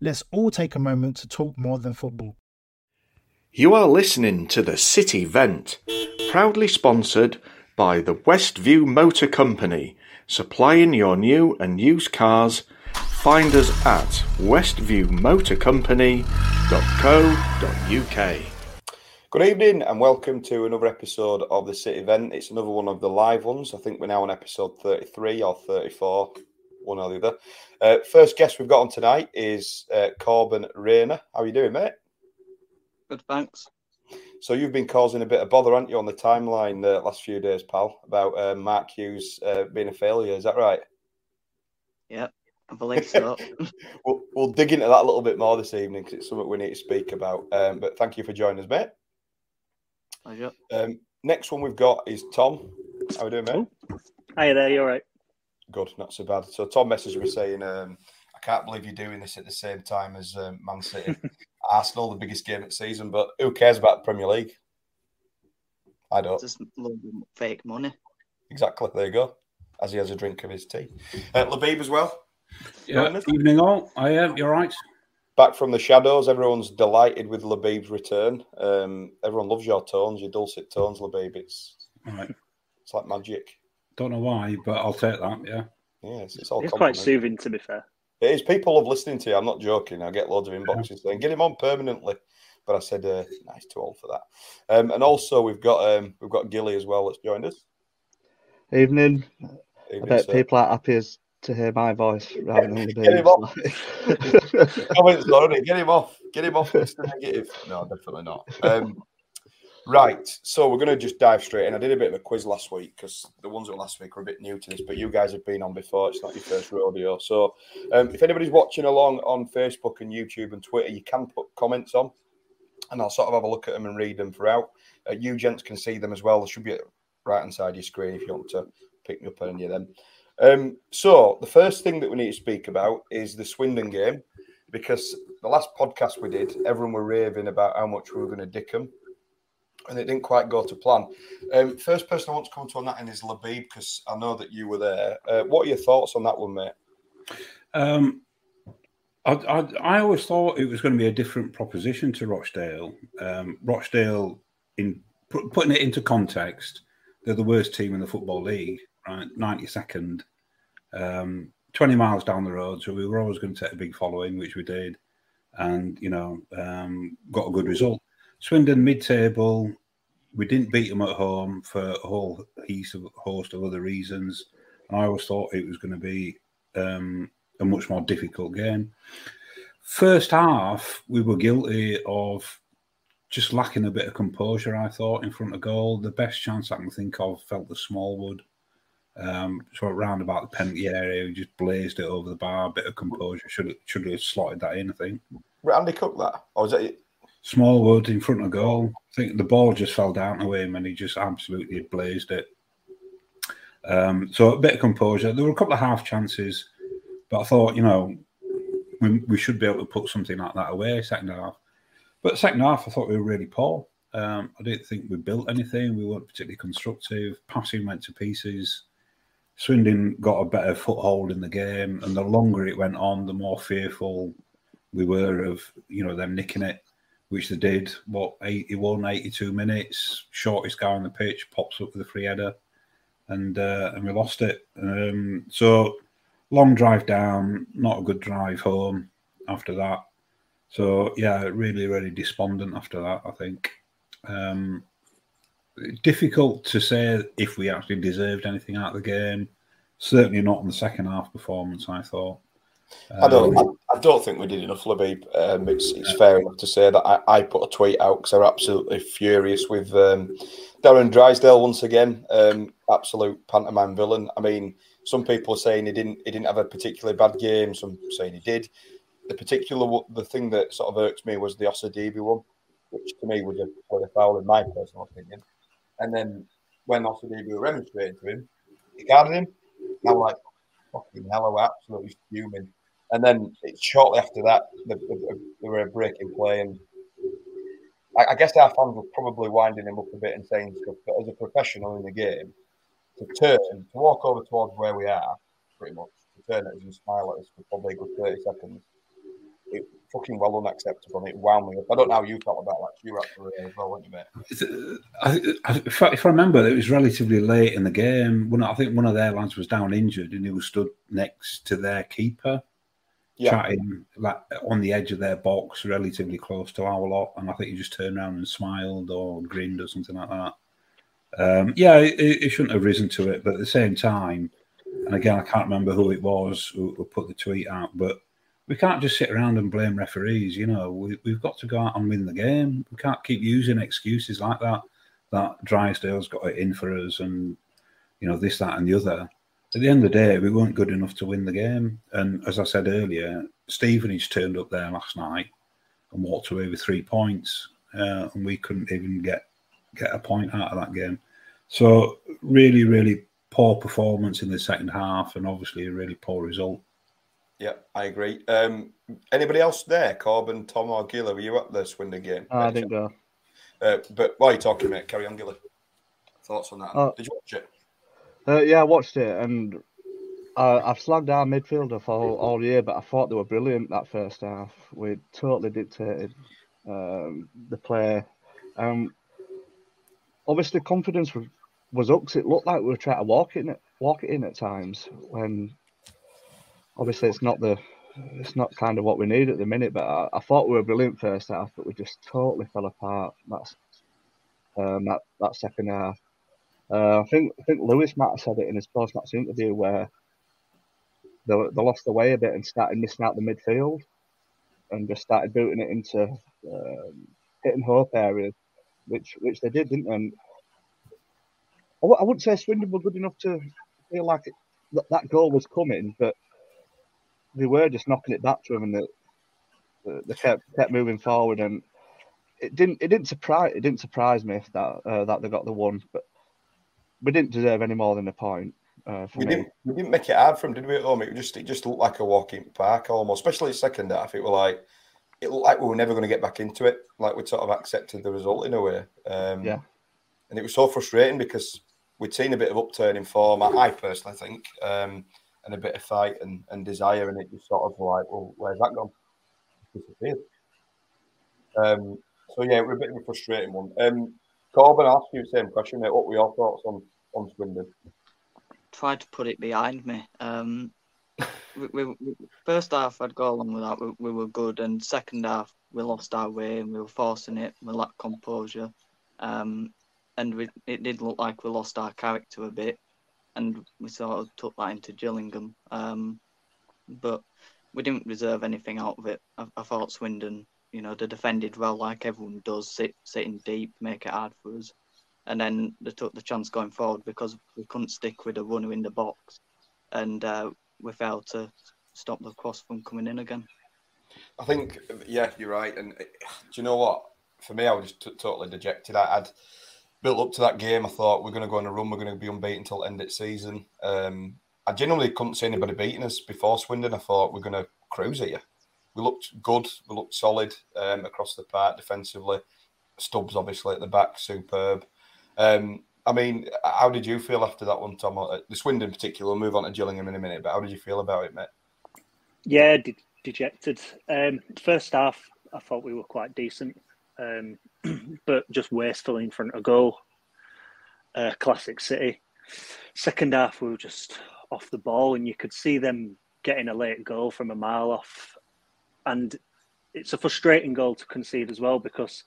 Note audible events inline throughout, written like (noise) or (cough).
Let's all take a moment to talk more than football. You are listening to the City Vent, proudly sponsored by the Westview Motor Company, supplying your new and used cars. Find us at westviewmotorcompany.co.uk. Good evening and welcome to another episode of the City Vent. It's another one of the live ones. I think we're now on episode 33 or 34, one or the other. Uh, first guest we've got on tonight is uh, Corbin Rayner. How are you doing, mate? Good, thanks. So you've been causing a bit of bother, haven't you, on the timeline the last few days, pal, about uh, Mark Hughes uh, being a failure. Is that right? Yep, I believe so. (laughs) (laughs) we'll, we'll dig into that a little bit more this evening because it's something we need to speak about. Um, but thank you for joining us, mate. Pleasure. Um, next one we've got is Tom. How are we doing, mate? Hi there, you're all right? Good, not so bad. So Tom messaged me saying, um, "I can't believe you're doing this at the same time as um, Man City, (laughs) Arsenal, the biggest game of the season. But who cares about the Premier League? I don't. Just loading fake money. Exactly. There you go. As he has a drink of his tea. Uh, Labib as well. Yeah, evening all. I am. You're right. Back from the shadows. Everyone's delighted with Labib's return. Um, everyone loves your tones, your dulcet tones, Labib. It's All right. it's like magic. Don't know why, but I'll take that. Yeah. Yeah, it's, it's all It's quite soothing, to be fair. It is. People love listening to you. I'm not joking. I get loads of inboxes saying, "Get him on permanently," but I said, uh, "Nah, he's too old for that." Um, and also, we've got um, we've got Gilly as well that's joined us. Evening. I bet sir. people are happy as to hear my voice (laughs) rather than the Get him off. baby's. (laughs) Comments already. Get him off. Get him off. Mr. Negative. No, definitely not. Um, right. So we're going to just dive straight in. I did a bit of a quiz last week because the ones that were last week were a bit new to this, but you guys have been on before. It's not your first rodeo. So um, if anybody's watching along on Facebook and YouTube and Twitter, you can put comments on and I'll sort of have a look at them and read them throughout. Uh, you gents can see them as well. They should be right hand side your screen if you want to pick me up on any of them. Um, so the first thing that we need to speak about is the Swindon game because the last podcast we did, everyone were raving about how much we were going to dick them, and it didn't quite go to plan. Um, first person I want to come to on that end is Labib because I know that you were there. Uh, what are your thoughts on that one, mate? Um, I, I, I always thought it was going to be a different proposition to Rochdale. Um, Rochdale, in put, putting it into context, they're the worst team in the football league, right? Ninety second, um, twenty miles down the road. So we were always going to take a big following, which we did, and you know, um, got a good result. Swindon mid-table, we didn't beat them at home for a whole host of, host of other reasons. And I always thought it was going to be um, a much more difficult game. First half, we were guilty of just lacking a bit of composure, I thought, in front of goal. The best chance I can think of felt the Smallwood. Um, so around about the penalty area, we just blazed it over the bar. A bit of composure. Should have, should have slotted that in, I think. Randy Cook that, or was it? Smallwood in front of goal. I think the ball just fell down to him and he just absolutely blazed it. Um, so a bit of composure. There were a couple of half chances, but I thought, you know, we, we should be able to put something like that away second half. But second half, I thought we were really poor. Um, I didn't think we built anything. We weren't particularly constructive. Passing went to pieces. Swindon got a better foothold in the game, and the longer it went on, the more fearful we were of you know them nicking it. Which they did. What 81, 82 minutes, shortest guy on the pitch pops up with a free header, and uh, and we lost it. Um, so long drive down, not a good drive home after that. So yeah, really, really despondent after that. I think um, difficult to say if we actually deserved anything out of the game. Certainly not in the second half performance. I thought. I don't. Um, I, I don't think we did enough, Labib. Um, it's, it's fair enough to say that I, I put a tweet out because I'm absolutely furious with um, Darren Drysdale once again. Um, absolute pantomime villain. I mean, some people are saying he didn't. He didn't have a particularly bad game. Some saying he did. The particular the thing that sort of irks me was the Osadebe one, which to me was a, was a foul in my personal opinion. And then when Osadebe were remonstrating to him, he guarded him. And I'm like, fucking hell, I was absolutely fuming. And then shortly after that, they, they, a were breaking play. And I, I guess our fans were probably winding him up a bit and saying. But as a professional in the game, to turn, to walk over towards where we are, pretty much, to turn at us and smile at us for probably a good 30 seconds, it fucking well unacceptable. And it wound me up. I don't know how you felt about that. You were there as well, weren't you, mate? If, I, if I remember, it was relatively late in the game. One, I think one of their lads was down injured, and he was stood next to their keeper, Yeah. chatting like on the edge of their box, relatively close to our lot. And I think he just turned around and smiled or grinned or something like that. Um, yeah, it, it shouldn't have risen to it, but at the same time, and again, I can't remember who it was who, who put the tweet out, but we can't just sit around and blame referees. You know, we, we've got to go out and win the game. We can't keep using excuses like that. That Drysdale's got it in for us, and you know this, that, and the other. At the end of the day, we weren't good enough to win the game. And as I said earlier, Stevenage turned up there last night and walked away with three points, uh, and we couldn't even get get a point out of that game. So really, really poor performance in the second half, and obviously a really poor result. Yeah, I agree. Um, anybody else there? Corbin, Tom, or Gilla? Were you at the Swindon game? I didn't go. Uh, but while you're talking, mate, carry on, Gilla. Thoughts on that? Uh, Did you watch it? Uh, yeah, I watched it, and uh, I've slagged our midfielder for all, all year, but I thought they were brilliant that first half. We totally dictated um, the play. Um, obviously, confidence was, was up it looked like we were trying to walk it, in, walk it in at times. When obviously it's not the it's not kind of what we need at the minute. But I, I thought we were brilliant first half, but we just totally fell apart. That's um, that that second half. Uh, I think I think Lewis might have said it in his post match interview where they, they lost the way a bit and started missing out the midfield and just started booting it into um, hitting hope areas, which which they did, didn't they? And I, w- I wouldn't say Swindon were good enough to feel like it, that, that goal was coming, but they were just knocking it back to them, and they, they- they kept kept moving forward, and it didn't it didn't surprise it didn't surprise me that uh, that they got the one, but we didn't deserve any more than a point uh, for We me. didn't, we didn't make it hard for him, did we? At home, it just it just looked like a walk in park almost. Especially second half, it was like it looked like we were never going to get back into it. Like we sort of accepted the result in a way. Um, Yeah. and it was so frustrating because we'd seen a bit of upturn in form. I personally think, um, and a bit of fight and, and desire, and it just sort of like, well, where's that gone? Disappeared. Um, so yeah, we're a bit of a frustrating one. Um, Corbin, I'll ask you the same question, mate. What were your thoughts on on Swindon? tried to put it behind me. Um, we, we, first half, I'd go along with that. We, we were good, and second half, we lost our way and we were forcing it. We lacked composure, um, and we, it did look like we lost our character a bit, and we sort of took that into Gillingham. Um, but we didn't reserve anything out of it. I, I thought Swindon, you know, they defended well, like everyone does, sit sitting deep, make it hard for us and then they took the chance going forward because we couldn't stick with a runner in the box, and uh, we failed to stop the cross from coming in again. I think, yeah, you're right. And uh, do you know what? For me, I was just t- totally dejected. I had built up to that game. I thought we're going to go on a run. We're going to be unbeaten until end of the season. Um, I genuinely couldn't see anybody beating us before Swindon. I thought we're going to cruise at you. We looked good. We looked solid um, across the park defensively. Stubbs, obviously, at the back, superb. Um, I mean, how did you feel after that one, Tom? Uh, The Swindon in particular. We'll move on to Gillingham in a minute. But how did you feel about it, mate? Yeah, de- dejected. Um, first half, I thought we were quite decent. um, (clears throat) but just wasteful in front of goal. Uh, classic City. Second half, we were just off the ball, and you could see them getting a late goal from a mile off. And it's a frustrating goal to concede as well because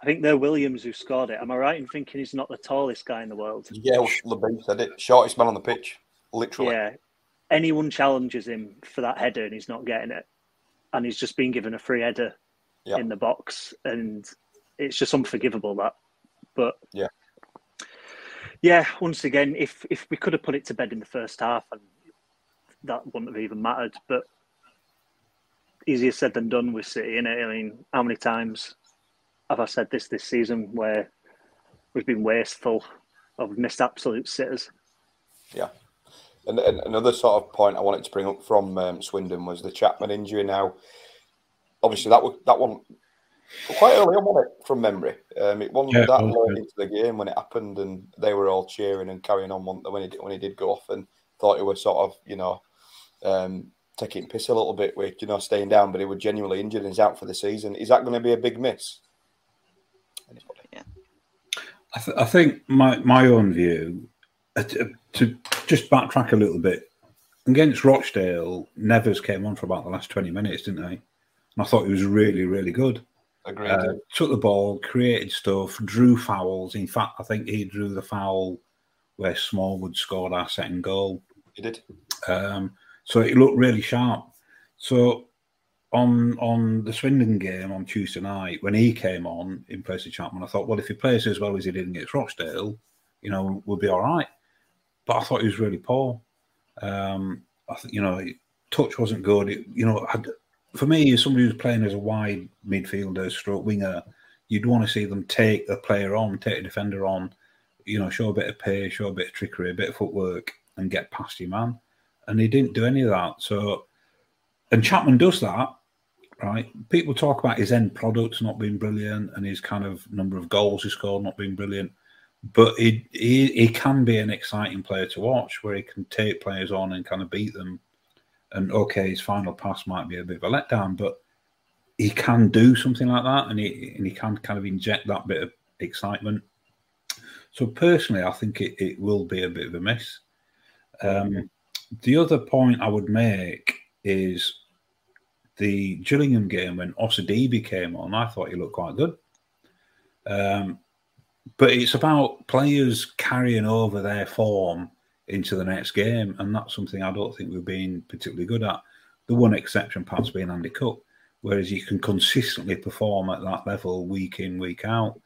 I think they're Williams who scored it. Am I right in thinking he's not the tallest guy in the world? Yeah, Labib said it. Shortest man on the pitch, literally. Yeah. Anyone challenges him for that header and he's not getting it. And he's just been given a free header Yeah. in the box. And it's just unforgivable that. But Yeah. yeah, once again, if if we could have put it to bed in the first half and that wouldn't have even mattered. But easier said than done with City, innit? I mean, how many times have I said this this season where we've been wasteful of missed absolute sitters? Yeah. And, and another sort of point I wanted to bring up from um, Swindon was the Chapman injury. Now, obviously, that was that one quite early on wasn't it, from memory. Um, it wasn't Yeah, that was, late into the game when it happened, and they were all cheering and carrying on when when he did, when he did go off, and thought he was sort of you know um, taking piss a little bit with you know staying down, but he was genuinely injured and he's out for the season. Is that going to be a big miss? I, th- I think my my own view uh, to, to just backtrack a little bit against Rochdale, Nevers came on for about the last twenty minutes, didn't he? And I thought he was really really good. Agreed. Uh, took the ball, created stuff, drew fouls. In fact, I think he drew the foul where Smallwood scored our second goal. He did. Um, so it looked really sharp. So on on the Swindon game on Tuesday night, when he came on in place of Chapman, I thought, well, if he plays as well as he did against Rochdale, you know, we'll be all right. But I thought he was really poor. Um, I th- you know, touch wasn't good. It, you know, for me, as somebody who's playing as a wide midfielder, stroke winger, you'd want to see them take the player on, take a defender on, you know, show a bit of pace, show a bit of trickery, a bit of footwork, and get past your man. And he didn't do any of that. So, and Chapman does that, right? People talk about his end products not being brilliant and his kind of number of goals he scored not being brilliant. But he, he he can be an exciting player to watch where he can take players on and kind of beat them. And okay, his final pass might be a bit of a letdown, but he can do something like that and he and he can kind of inject that bit of excitement. So personally, I think it, it will be a bit of a miss. Um, the other point I would make is the Gillingham game when Osadebe came on. I thought he looked quite good. Um, but it's about players carrying over their form into the next game, and that's something I don't think we've been particularly good at. The one exception perhaps being Andy Cook, whereas you can consistently perform at that level week in, week out.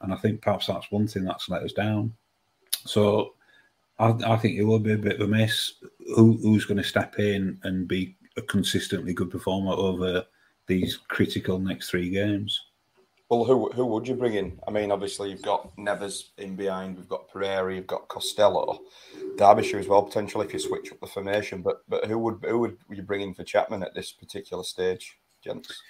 And I think perhaps that's one thing that's let us down. So I, I think it will be a bit of a miss. Who, who's going to step in and be a consistently good performer over these critical next three games? Well, who who would you bring in? I mean, obviously you've got Nevers in behind, we've got Pereira, you've got Costello, Derbyshire as well potentially if you switch up the formation. But but who would who would you bring in for Chapman at this particular stage, gents?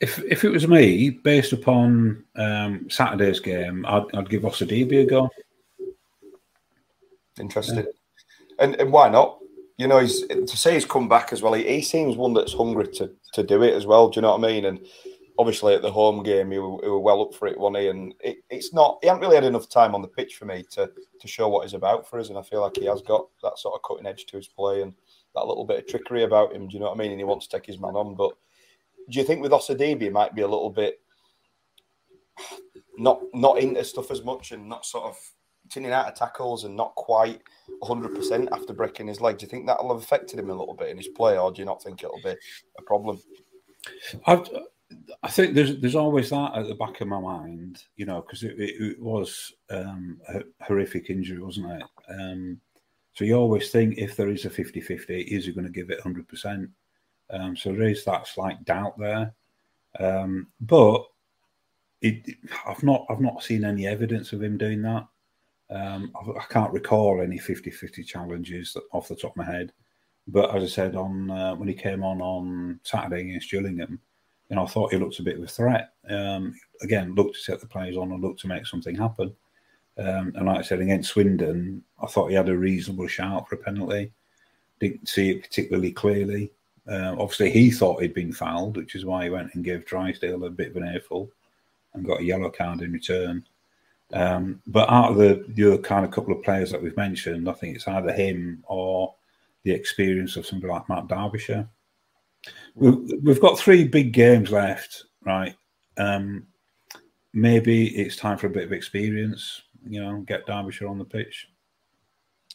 If if it was me, based upon um, Saturday's game, I'd, I'd give Osadebe a go. Interested, and and why not? You know, he's to say he's come back as well. He, he seems one that's hungry to to do it as well. Do you know what I mean? And obviously at the home game, he were, he were well up for it, wasn't he? And it, it's not he hasn't really had enough time on the pitch for me to to show what he's about for us. And I feel like he has got that sort of cutting edge to his play and that little bit of trickery about him. Do you know what I mean? And he wants to take his man on. But do you think with Osadebe he might be a little bit not not into stuff as much and not sort of tinning out of tackles and not quite 100% after breaking his leg? Do you think that'll have affected him a little bit in his play, or do you not think it'll be a problem? I, I think there's there's always that at the back of my mind, you know, because it, it, it was um, a horrific injury, wasn't it? Um, so you always think if there is a 50-50, is he going to give it 100%? Um, so there is that slight doubt there. Um, but it, I've not I've not seen any evidence of him doing that. Um, I, can't recall any 50-50 challenges off the top of my head. But as I said, on uh, when he came on on Saturday against Gillingham, you know, I thought he looked a bit of a threat. Um, again, looked to set the players on and looked to make something happen. Um, and like I said, against Swindon, I thought he had a reasonable shout for a penalty. Didn't see it particularly clearly. Uh, obviously, he thought he'd been fouled, which is why he went and gave Drysdale a bit of an earful and got a yellow card in return. Um, but out of the, the other kind of couple of players that we've mentioned, I think it's either him or the experience of somebody like Matt Derbyshire. We've, we've got three big games left, right? Um, maybe it's time for a bit of experience. You know, get Derbyshire on the pitch.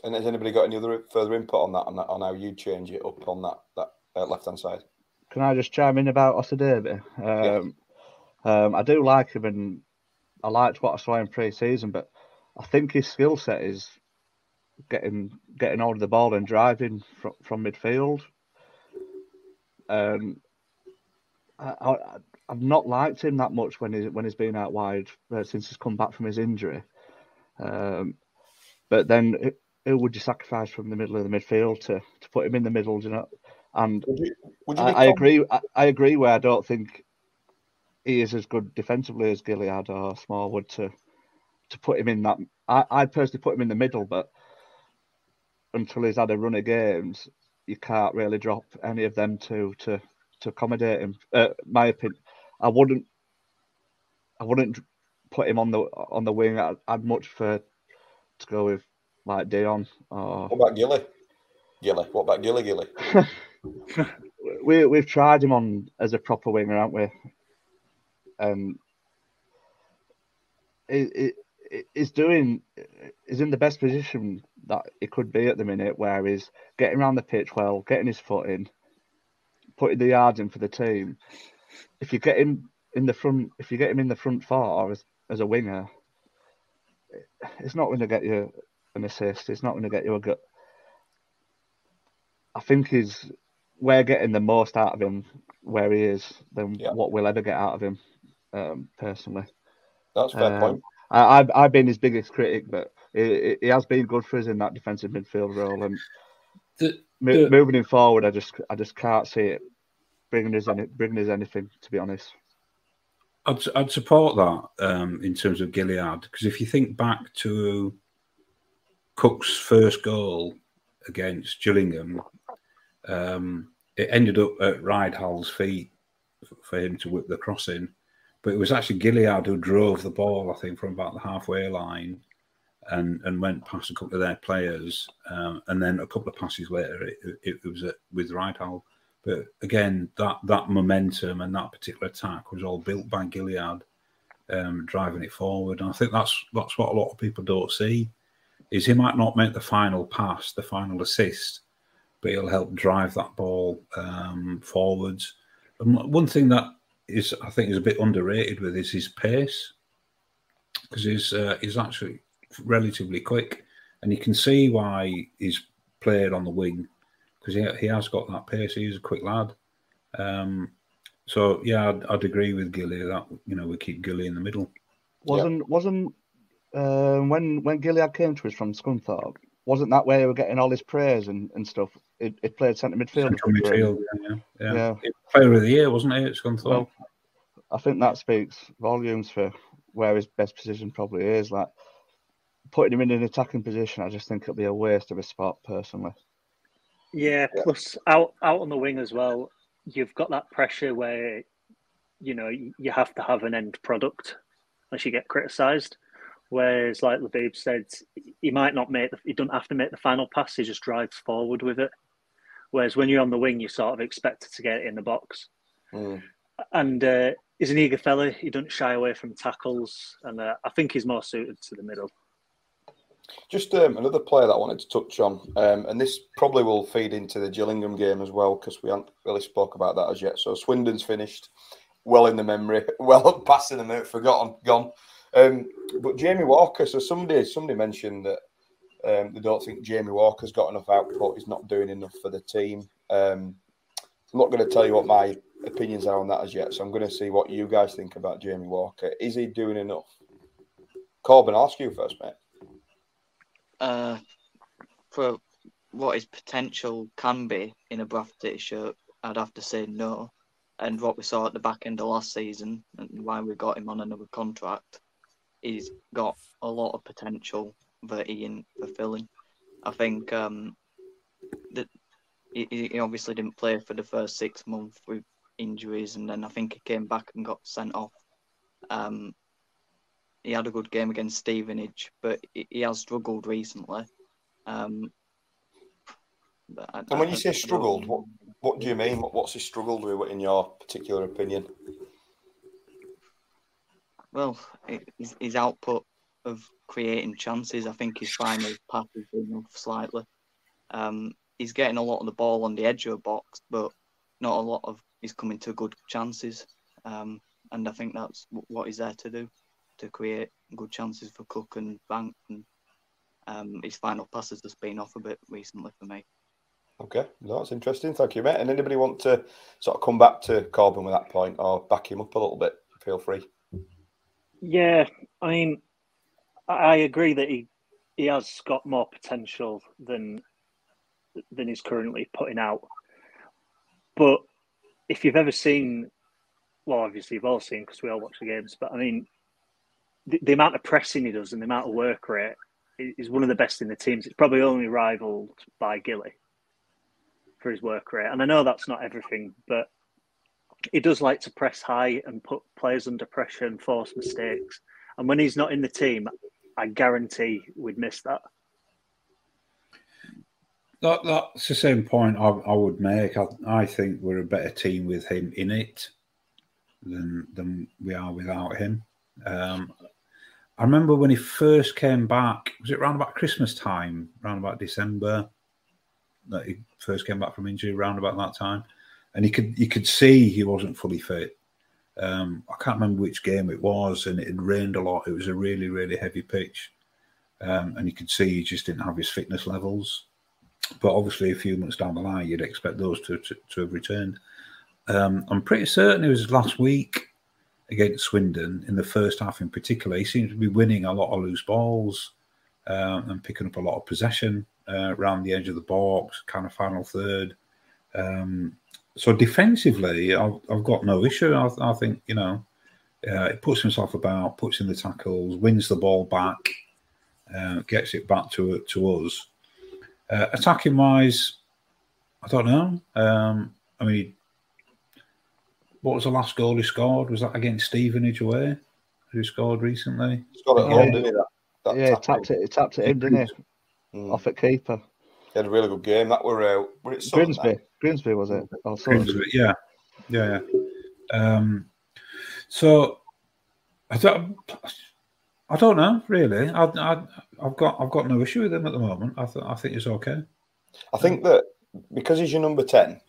And has anybody got any other further input on that, on, that, on how you change it up on that that uh, left hand side? Can I just chime in about Osadebe? Um, um, I do like him, and I liked what I saw in pre-season, but I think his skill set is getting getting hold of the ball and driving from, from midfield. Um, I, I've not liked him that much when he's when he's been out wide uh, since he's come back from his injury. Um, but then who would you sacrifice from the middle of the midfield to, to put him in the middle? You know, and would you, would you I, I, agree. I, I, agree where I don't think he is as good defensively as Gilliead or Smallwood to to put him in that. I I personally put him in the middle, but until he's had a run of games, you can't really drop any of them to to to accommodate him. Uh, my opinion, I wouldn't. I wouldn't put him on the on the wing. I'd, I'd much prefer to go with like Dion. Or... What about Gilly? Gilly. What about Gilly Gilly? (laughs) we we've tried him on as a proper winger, haven't we? It, it, he's doing he's in the best position that he could be at the minute, where he's getting around the pitch well, getting his foot in, putting the yards in for the team. If you get him in the front, if you get him in the front four as, as a winger, it's not going to get you an assist. It's not going to get you a good. I think he's we're getting the most out of him where he is than yeah. what we'll ever get out of him. Um, personally, that's fair um, point. I, have I've been his biggest critic, but he, he, has been good for us in that defensive midfield role. And the, the, moving him forward, I just I just can't see it bringing us any bringing us anything. To be honest, I'd I'd support that um, in terms of Gilliead because if you think back to Cook's first goal against Gillingham, um, it ended up at Rydal's feet for him to whip the cross in. But it was actually Gilliead who drove the ball, I think, from about the halfway line and, and went past a couple of their players. Um, and then a couple of passes later, it, it, it was with Rydal. But again, that, that momentum and that particular attack was all built by Gilliead um, driving it forward. And I think that's that's what a lot of people don't see is he might not make the final pass, the final assist, but he'll help drive that ball um, forwards. And one thing that is, I think, is a bit underrated with is his pace, because he's uh, he's actually relatively quick, and you can see why he's played on the wing because he, he has got that pace. He's a quick lad. Um, so yeah, I'd, I'd, agree with Gilly that you know we keep Gilly in the middle. Wasn't yep. wasn't uh, when when Gilliead came to us from Scunthorpe, wasn't that where he were getting all his praise and, and stuff? It, it played centre midfield. Central midfield, yeah, yeah. yeah. yeah. Player of the year, wasn't it? At Scunthorpe. Well, I think that speaks volumes for where his best position probably is. Like putting him in an attacking position, I just think it'll be a waste of a spot personally. Yeah, plus out out on the wing as well, you've got that pressure where you know you have to have an end product unless you get criticised. Whereas, like Labib said, he might not make the, he doesn't have to make the final pass. He just drives forward with it. Whereas when you're on the wing, you sort of expected to get it in the box. Mm. And uh, he's an eager fella. He doesn't shy away from tackles, and uh, I think he's more suited to the middle. Just um, another player that I wanted to touch on, um, and this probably will feed into the Gillingham game as well because we haven't really spoke about that as yet. So Swindon's finished, well in the memory, (laughs) well passing the minute, forgotten, gone. Um, but Jamie Walker, so somebody somebody mentioned that um, they don't think Jamie Walker's got enough output. He's not doing enough for the team. Um, I'm not going to tell you what my opinions are on that as yet. So I'm going to see what you guys think about Jamie Walker. Is he doing enough? Corbin, I'll ask you first, mate. Uh, for what his potential can be in a Bradford shirt, I'd have to say no. And what we saw at the back end of last season and why we got him on another contract, he's got a lot of potential that he ain't fulfilling. I think um, that he, he obviously didn't play for the first six months with injuries, and then I think he came back and got sent off. Um, he had a good game against Stevenage, but he, he has struggled recently. Um, but I- And when I- you say struggled, what what do you mean? What, what's he struggled with, in your particular opinion? Well, his, his output of creating chances, I think his final pass has been off slightly. Um, he's getting a lot of the ball on the edge of the box, but not a lot of he's coming to good chances. Um, and I think that's what he's there to do, to create good chances for Cook and Bank. And um, his final passes has been off a bit recently for me. Okay, no, that's interesting. Thank you, mate. And anybody want to sort of come back to Corbin with that point or back him up a little bit? Feel free. Yeah, I mean, I agree that he he has got more potential than than he's currently putting out. But if you've ever seen, well, obviously you've all seen because we all watch the games. But I mean, the, the amount of pressing he does and the amount of work rate is one of the best in the teams. It's probably only rivaled by Gilly for his work rate. And I know that's not everything, but he does like to press high and put players under pressure and force mistakes. And when he's not in the team, I guarantee we'd miss that. That, that's the same point I, I would make. I, I think we're a better team with him in it than than we are without him. Um, I remember when he first came back. Was it around about Christmas time? Around about December that he first came back from injury. Around about that time, and you could you could see he wasn't fully fit. Um, I can't remember which game it was, and it had rained a lot. It was a really really heavy pitch, um, and you could see he just didn't have his fitness levels but obviously a few months down the line, you'd expect those to, to, to have returned. Um, I'm pretty certain it was last week against Swindon in the first half, in particular. He seemed to be winning a lot of loose balls um, and picking up a lot of possession uh, around the edge of the box, kind of final third. Um, so defensively, I've, I've got no issue. I, I think you know uh, he puts himself about, puts in the tackles, wins the ball back, uh, gets it back to to us. Uh, attacking wise, I don't know. Um, I mean, what was the last goal he scored? Was that against Stevenage away? Who scored recently? He's got it Yeah. on, didn't he? That, that yeah, tapped it. He tapped it in, didn't he? Mm. Off at keeper. He had a really good game. That were uh, were it Sutton, Grimsby. Grimsby was it? Oh. Grimsby, yeah, yeah, yeah. Um, so I don't, I don't know really. I, I, I've got, I've got no issue with him at the moment. I, th- I think it's okay. I think that because he's your number ten,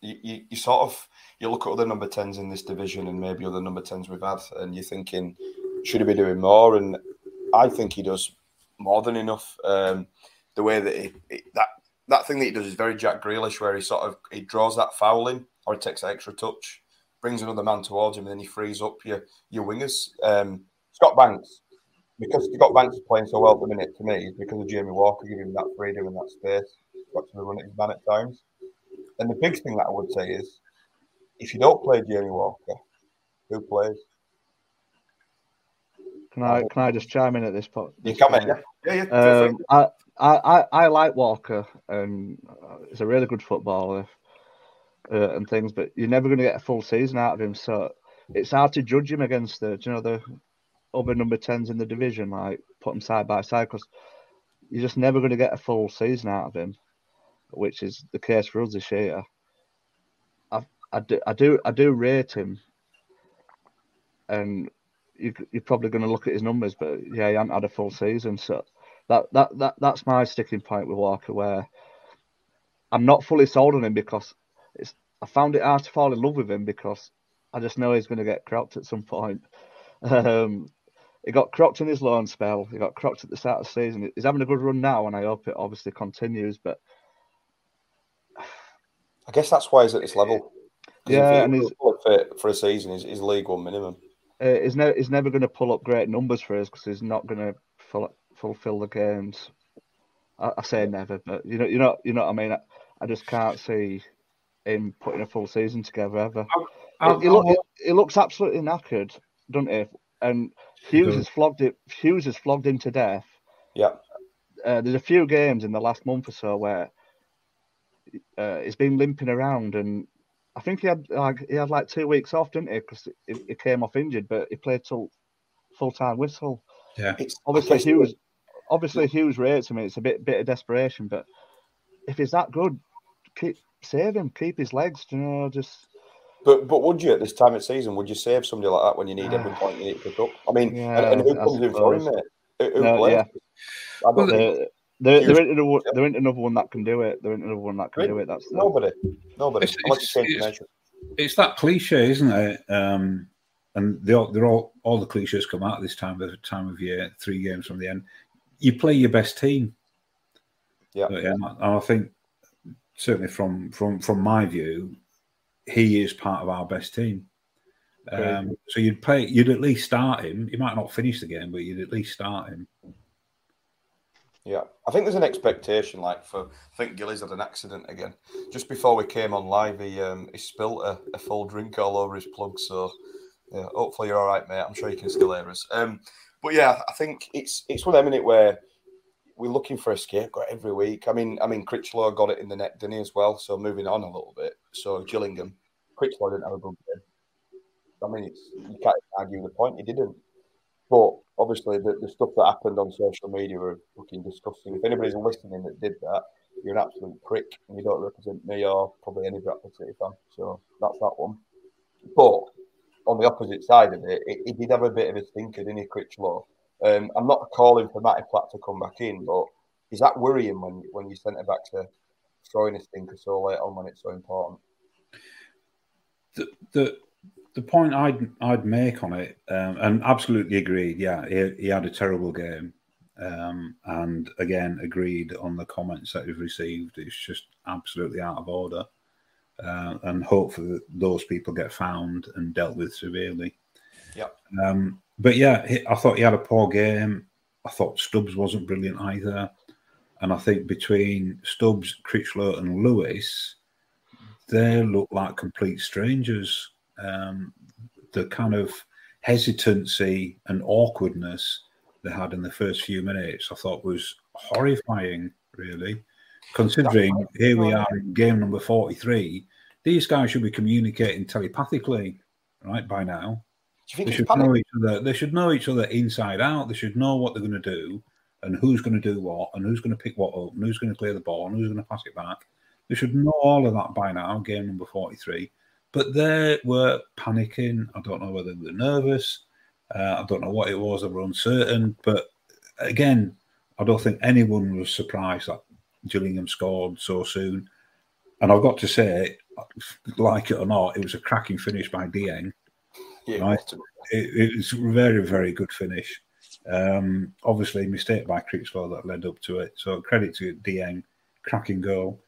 you, you, you sort of you look at other number tens in this division and maybe other number tens we've had, and you're thinking, should he be doing more? And I think he does more than enough. Um, the way that he, he- that that thing that he does is very Jack Grealish, where he sort of he draws that foul in or he takes an extra touch, brings another man towards him, and then he frees up your your wingers. Um, Scott Banks, because Scott Banks is playing so well at the minute to me, is because of Jamie Walker giving him that freedom and that space to actually run at his man at times. And the big thing that I would say is, if you don't play Jamie Walker, who plays? Can I can I just chime in at this point? You come in, yeah, yeah, yeah. Um, I, I, I, I like Walker, and uh, he's a really good footballer uh, and things, but you're never going to get a full season out of him. So it's hard to judge him against the, you know, the other number tens in the division, like put them side by side, because you're just never going to get a full season out of him, which is the case for us this year. I, I do, I do, I do rate him, and you, you're probably going to look at his numbers, but yeah, he hasn't had a full season, so that that that that's my sticking point with Walker, where I'm not fully sold on him because it's I found it hard to fall in love with him because I just know he's going to get crocked at some point. (laughs) Um, he got crocked in his loan spell. He got crocked at the start of the season. He's having a good run now, and I hope it obviously continues. But I guess that's why he's at this level. Yeah, and he's- fit for a season, he's, he's league one minimum. uh, he's, ne- he's never going to pull up great numbers for us because he's not going to fulfill the games. I, I say never, but you know, you know, you know what I mean. I, I just can't see him putting a full season together ever. I'll- he, I'll- he, he looks absolutely knackered, doesn't he? And Hughes has flogged it. Hughes has flogged him to death. Yeah. Uh, there's a few games in the last month or so where uh, he's been limping around, and I think he had like he had like two weeks off, didn't he? Because he, he came off injured, but he played till full time whistle. Yeah, It's Obviously, it's- Hughes. Obviously, Hughes rates him. It's a bit bit of desperation, but if he's that good, keep save him, keep his legs. You know, just But but would you at this time of season? Would you save somebody like that when you need every point you need to pick up? I mean, Yeah, and, and who comes in for him, mate? Who, who No, plays? yeah. I don't Well, think they're, they're, Hughes- they're, into one, they're into another one that can do it. There ain't another one that can do it. That's the, nobody, nobody. It's- it's- you change the it's- it's that cliche, isn't it? Um, and they all, they're all all the cliches come out this time of time of year. Three games from the end, you play your best team. Yeah. But, yeah, and I think certainly from from from my view, he is part of our best team. Um, so you'd play, you'd at least start him. You might not finish the game, but you'd at least start him. Yeah, I think there's an expectation. Like for, I think Gilly's had an accident again. Just before we came on live, he um, he spilt a, a full drink all over his plug. So yeah, hopefully you're all right, mate. I'm sure you can still hear us. Um, but yeah, I think it's it's one of them in it where we're looking for a scapegoat every week. I mean, I mean, Critchlow got it in the net, didn't he, as well? So moving on a little bit. So Gillingham, Critchlow didn't have a good game. I mean, it's, you can't argue the point. He didn't. But obviously, the, the stuff that happened on social media were fucking disgusting. If anybody's listening that did that, you're an absolute prick, and you don't represent me or probably any Bradford City fan. So that's that one. But on the opposite side of it, it did have a bit of a stinker, didn't he, Critchlow? Um, I'm not calling for Matty Platt to come back in, but is that worrying when when you centre back to throwing a stinker so late on when it's so important? the the the point I'd I'd make on it, um, and absolutely agreed. Yeah, he, he had a terrible game, um, and again agreed on the comments that he's received. It's just absolutely out of order, uh, and hopefully those people get found and dealt with severely. Yeah. Um, but yeah, I thought he had a poor game. I thought Stubbs wasn't brilliant either, and I think between Stubbs, Critchlow, and Lewis, they look like complete strangers. Um, the kind of hesitancy and awkwardness they had in the first few minutes, I thought was horrifying, really. Considering here we are in game number 43, these guys should be communicating telepathically, right, by now. Do you think They should know each other. They should know each other inside out. They should know what they're going to do and who's going to do what and who's going to pick what up and who's going to clear the ball and who's going to pass it back. They should know all of that by now, game number 43. But they were panicking. I don't know whether they were nervous. Uh, I don't know what it was. They were uncertain. But again, I don't think anyone was surprised that Gillingham scored so soon. And I've got to say, like it or not, it was a cracking finish by Dieng. Yeah, Right. It, it was a very, very good finish. Um, obviously, mistake by Critchlow that led up to it. So credit to Dieng, cracking goal.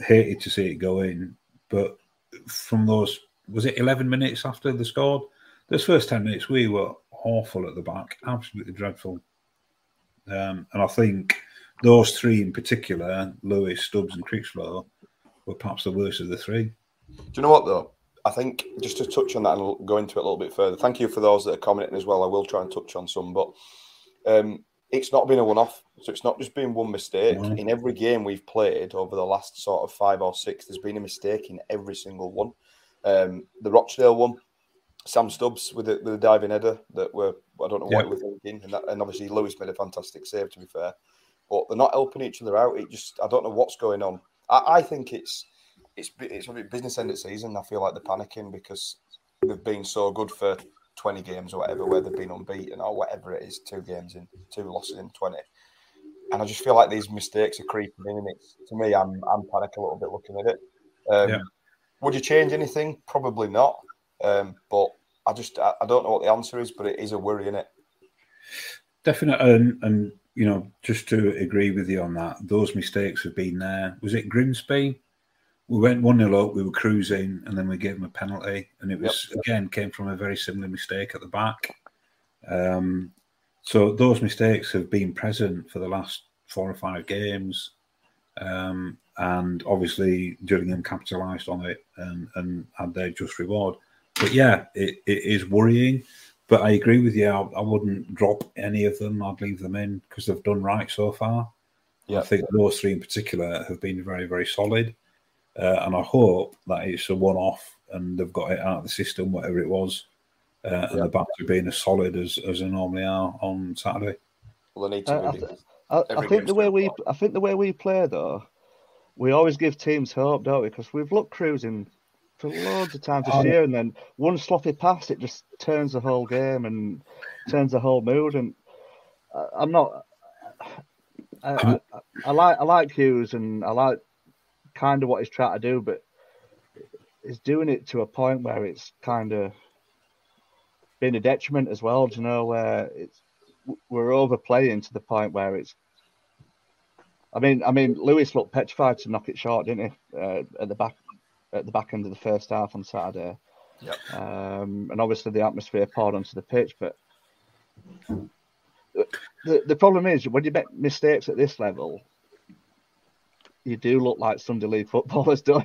Hated to see it go in, but from those was it 11 minutes after they scored? Those first 10 minutes, we were awful at the back, absolutely dreadful. Um, and I think those three in particular, Lewis, Stubbs, and Critchlow, were perhaps the worst of the three. Do you know what though? I think just to touch on that and go into it a little bit further. Thank you for those that are commenting as well. I will try and touch on some, but um, it's not been a one-off. So it's not just been one mistake. In every game we've played over the last sort of five or six, there's been a mistake in every single one. Um, the Rochdale one, Sam Stubbs with the, with diving header that were I don't know what Yeah. he was thinking, and, that, and obviously Lewis made a fantastic save. To be fair, but they're not helping each other out. It just I don't know what's going on. I, I think it's it's it's a bit business end of season. I feel like they're panicking because they've been so good for twenty games or whatever, where they've been unbeaten or whatever it is, two games in, two losses in twenty. And I just feel like these mistakes are creeping in, and it's to me, I'm I'm panic a little bit looking at it. Um, Yeah. Would you change anything? Probably not. Um, but I just I, I don't know what the answer is, but it is a worry in it. Definite, and, and you know, just to agree with you on that, those mistakes have been there. Was it Grimsby? We went one 0 up, we were cruising, and then we gave them a penalty, and it was again came from a very similar mistake at the back. Um, so those mistakes have been present for the last four or five games, um, and obviously Gillingham capitalised on it and, and had their just reward. But yeah, it, it is worrying. But I agree with you. I, I wouldn't drop any of them. I'd leave them in because they've done right so far. Yeah. I think those three in particular have been very, very solid. uh, and I hope that it's a one-off and they've got it out of the system, whatever it was, uh, and Yeah. the backs are being as solid as, as they normally are on Saturday. Well, they need to Uh, I, be. th- I, I think the way we. I think the way we play though, we always give teams hope, don't we? Because we've looked cruising for loads of times this Oh. year, and then one sloppy pass, it just turns the whole game and turns the whole mood. And I, I'm not. I, I, I like I like Hughes, and I like kind of what he's trying to do, but he's doing it to a point where it's kind of been a detriment as well. Do you know where it's we're overplaying to the point where it's. I mean, I mean, Lewis looked petrified to knock it short, didn't he? Uh, at the back, at the back end of the first half on Saturday. Yep. Um, and obviously the atmosphere poured onto the pitch, but the the problem is when you make mistakes at this level, you do look like Sunday League footballers, (laughs) do,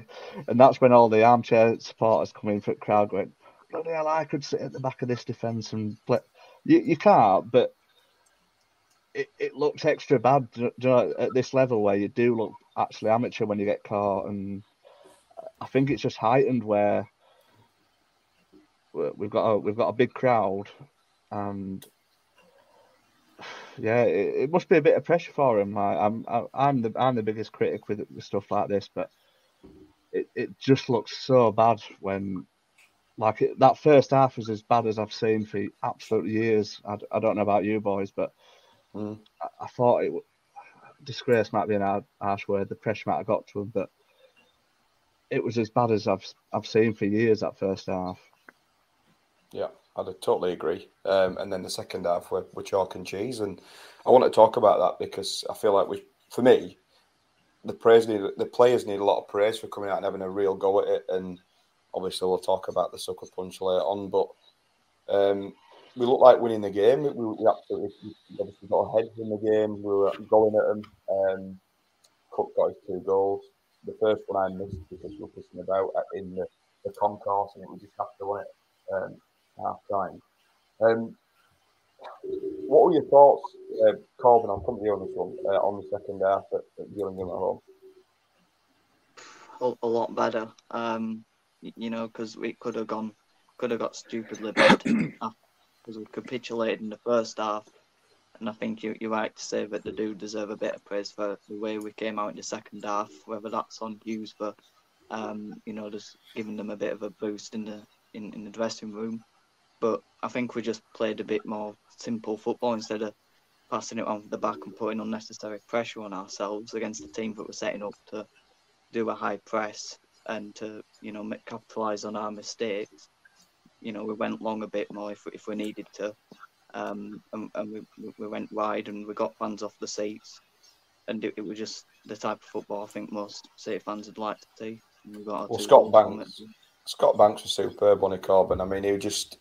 and that's when all the armchair supporters come in for the crowd going, "Bloody hell, I could sit at the back of this defence and play." You you can't, but it, it looks extra bad you know, at this level where you do look actually amateur when you get caught, and I think it's just heightened where we- we've got a we've got a big crowd, and (sighs) yeah, it, it must be a bit of pressure for him. I, I'm I, I'm the I'm the biggest critic with, with stuff like this, but it, it just looks so bad when like it, that first half was as bad as I've seen for absolute years. I, I don't know about you boys, but Mm. I, I thought it disgrace might be an hard, harsh word. The pressure might have got to him, but it was as bad as I've I've seen for years. That first half. Yeah, I'd totally agree. Um, and then the second half, we're, we're chalk and cheese, and I want to talk about that because I feel like we, for me, the praise need, the players need a lot of praise for coming out and having a real go at it. And obviously, we'll talk about the sucker punch later on, but um, we looked like winning the game. We, we absolutely we obviously got ahead in the game. We were going at them. Um, Cook got his two goals. The first one I missed because we were pissing about in the, the concourse, and it was just after one it um, half time. Um, what were your thoughts, uh, Corbin? I'll come to you on this one uh, on the second half at, at Gillingham at home. a, a lot better. Um, you know, because we could have gone, could have got stupidly bad (coughs) because we capitulated in the first half. And I think you, you're right to say that they do deserve a bit of praise for the way we came out in the second half, whether that's on Hughes for, um, you know, just giving them a bit of a boost in the in, in the dressing room. But I think we just played a bit more simple football instead of passing it on the back and putting unnecessary pressure on ourselves against the team that we're setting up to do a high press and to you know capitalize on our mistakes. You know, we went long a bit more if if we needed to, um, and, and we we- we went wide and we got fans off the seats, and it, it was just the type of football I think most City fans would like to see. And we got Well, Scott Banks. Scott Banks was superb on a Corbin. I mean, he just,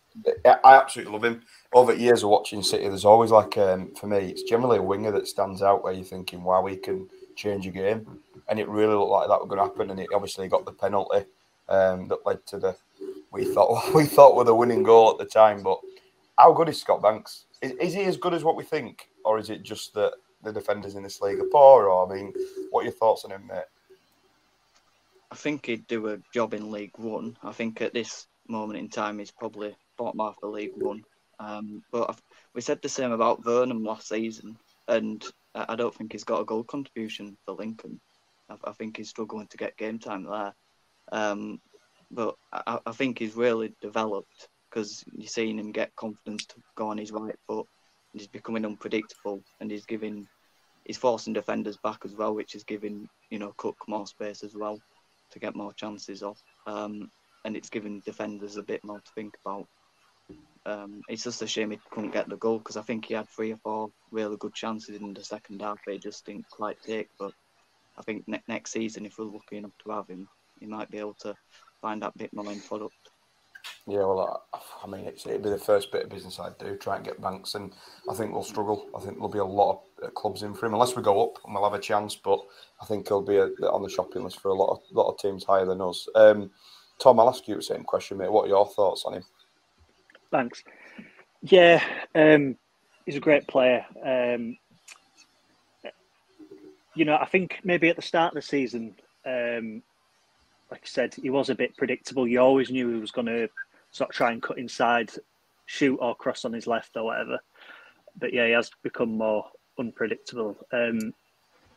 I I absolutely love him. Over years of watching City, there's always like, um, for me, it's generally a winger that stands out where you're thinking, wow, he can change a game. And it really looked like that was going to happen. And it obviously got the penalty um, that led to the, we thought, (laughs) we thought were the winning goal at the time. But how good is Scott Banks? Is, is he as good as what we think? Or is it just that the defenders in this league are poor? Or, I mean, what are your thoughts on him, mate? I think he'd do a job in League One. I think at this moment in time, he's probably bottom half of League One. Um, but I've, we said the same about Vernam last season, and I don't think he's got a goal contribution for Lincoln. I, I think he's struggling to get game time there. Um, but I, I think he's really developed because you're seeing him get confidence to go on his right foot. And he's becoming unpredictable, and he's giving, he's forcing defenders back as well, which is giving you know Cook more space as well to get more chances off. Um, and it's giving defenders a bit more to think about. Um, it's just a shame he couldn't get the goal because I think he had three or four really good chances in the second half. He just didn't quite take. But I think ne- next season, if we're lucky enough to have him, he might be able to find that bit more in product. Yeah, well, I, I mean, it's, it'd be the first bit of business I'd do, try and get Banks, and I think we'll struggle. I think there'll be a lot of uh, clubs in for him, unless we go up and we'll have a chance. But I think he'll be a, on the shopping list for a lot of lot of teams higher than us. Um, Tom, I'll ask you the same question, mate. What are your thoughts on him? Thanks. Yeah, um, he's a great player. Um, you know, I think maybe at the start of the season, um, like I said, he was a bit predictable. You always knew he was going to sort of try and cut inside, shoot or cross on his left or whatever. But yeah, he has become more unpredictable. Um,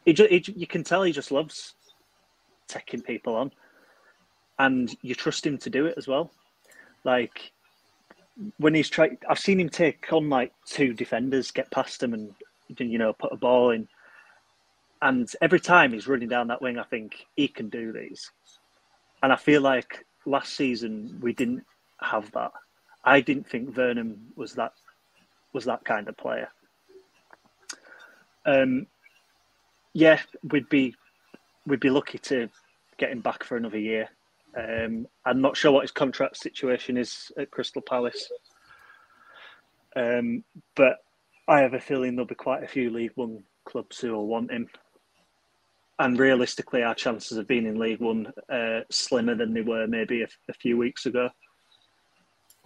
he, ju- he, you can tell he just loves taking people on, and you trust him to do it as well. Like when he's tried, I've seen him take on like two defenders, get past them, and you know put a ball in. And every time he's running down that wing, I think he can do these. And I feel like last season we didn't have that. I didn't think Vernam was that was that kind of player. Um, yeah, we'd be we'd be lucky to get him back for another year. Um, I'm not sure what his contract situation is at Crystal Palace, um, but I have a feeling there'll be quite a few League One clubs who will want him. And realistically, our chances of being in League One uh, slimmer than they were maybe a, a few weeks ago.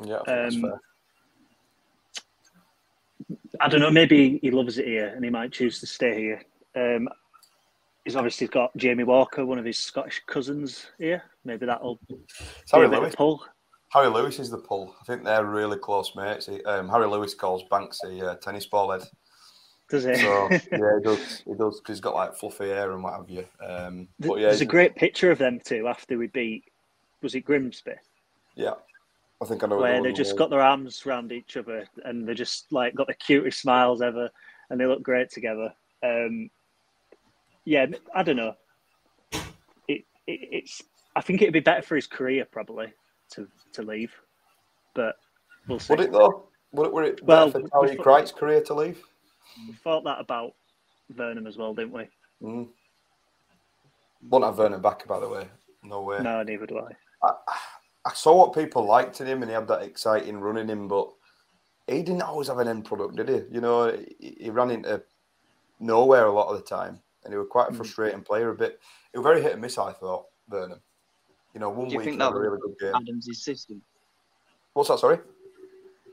Yeah, I, um, I don't know. Maybe he loves it here, and he might choose to stay here. Um, he's obviously got Jamie Walker, one of his Scottish cousins here. Maybe that'll Harry be a bit Lewis. pull. Harry Lewis is the pull. I think they're really close mates. He, um, Harry Lewis calls Banks a uh, tennis ball head. Does he? So (laughs) yeah, he does. He does because he's got like fluffy hair and what have you. Um, but yeah, There's a great picture of them two after we beat. Was it Grimsby? yeah. I think I know. where they just got their arms around each other and they just like got the cutest smiles ever and they look great together. Um, yeah, I don't know. It, it it's I think it'd be better for his career probably to to leave, but we'll see. Would it though? Would it, would it Well, better for Harry we- Kright's career to leave? We thought that about Vernam as well, didn't we? Mm. Won't have Vernam back, by the way. No way. No, neither do I. I, I saw what people liked in him, and he had that exciting run in him, but he didn't always have an end product, did he? You know, he, he ran into nowhere a lot of the time, and he was quite a Mm. frustrating player. A bit, he was very hit and miss. I thought Vernam. You know, one Do you week think that had a was really good game. Adams' system? What's that? Sorry. Do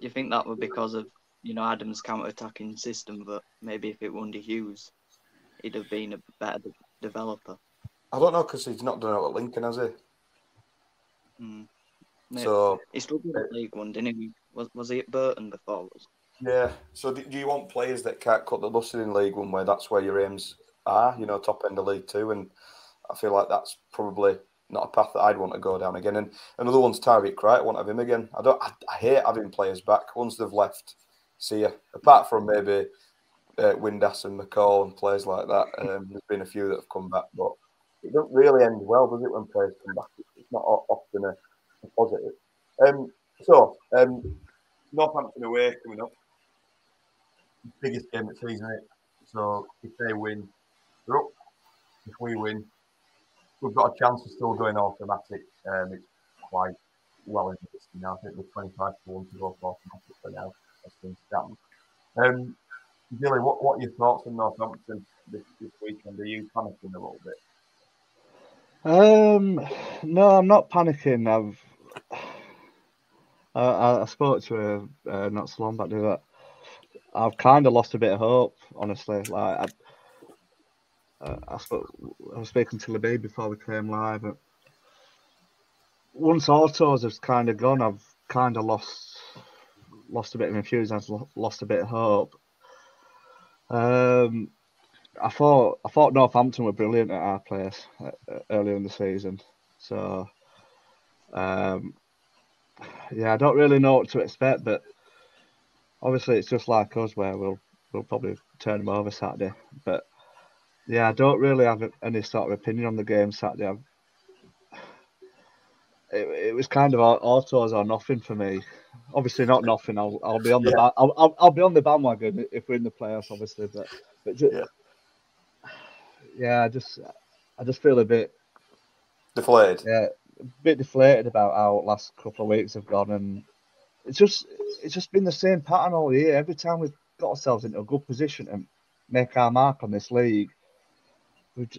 you think that was because of you know Adams' counter-attacking system? But maybe if it were under Hughes, he'd have been a better de- developer. I don't know because he's not done it at Lincoln, has he? Mm. Maybe. So he struggled at League One, didn't he? Was was he at Burton before? Was Yeah. So do you want players that can't cut the mustard in League One, where that's where your aims are? You know, top end of League Two, and I feel like that's probably not a path that I'd want to go down again. And another one's Tyreik Wright. I want to have him again. I don't. I, I hate having players back once they've left. See ya. Apart from maybe uh, Windass and McCall and players like that, um, there's been a few that have come back, but it doesn't really end well, does it, when players come back? It's not often a positive. Um, so, um, Northampton away coming up. Biggest game of the season, it? So, if they win, they're up. If we win, we've got a chance of still going automatic. Um, it's quite well in this now. I think we're 25 to 1 to go for automatic for now, as things stand. Um, Gilly, what, what are your thoughts on Northampton this, this weekend? Are you panicking a little bit? Um, no, I'm not panicking. I've I, I, spoke to her uh, not so long back. Do that. I've kind of lost a bit of hope, honestly. Like I, uh, I spoke, I was speaking to Libby before we came live. And once autos has kind of gone, I've kind of lost lost a bit of enthusiasm, lost a bit of hope. Um, I thought I thought Northampton were brilliant at our place uh, earlier in the season. So, um, yeah, I don't really know what to expect, but obviously it's just like us where we'll we'll probably turn them over Saturday. But yeah, I don't really have any sort of opinion on the game Saturday. I've, it, it was kind of au- autos or nothing for me. Obviously not nothing. I'll I'll be on the Yeah. ba- I'll, I'll I'll be on the bandwagon if we're in the playoffs, obviously. But but ju- Yeah. yeah, I just I just feel a bit Deflated. yeah, a bit deflated about how last couple of weeks have gone, and it's just it's just been the same pattern all year. Every time we've got ourselves into a good position and make our mark on this league, we've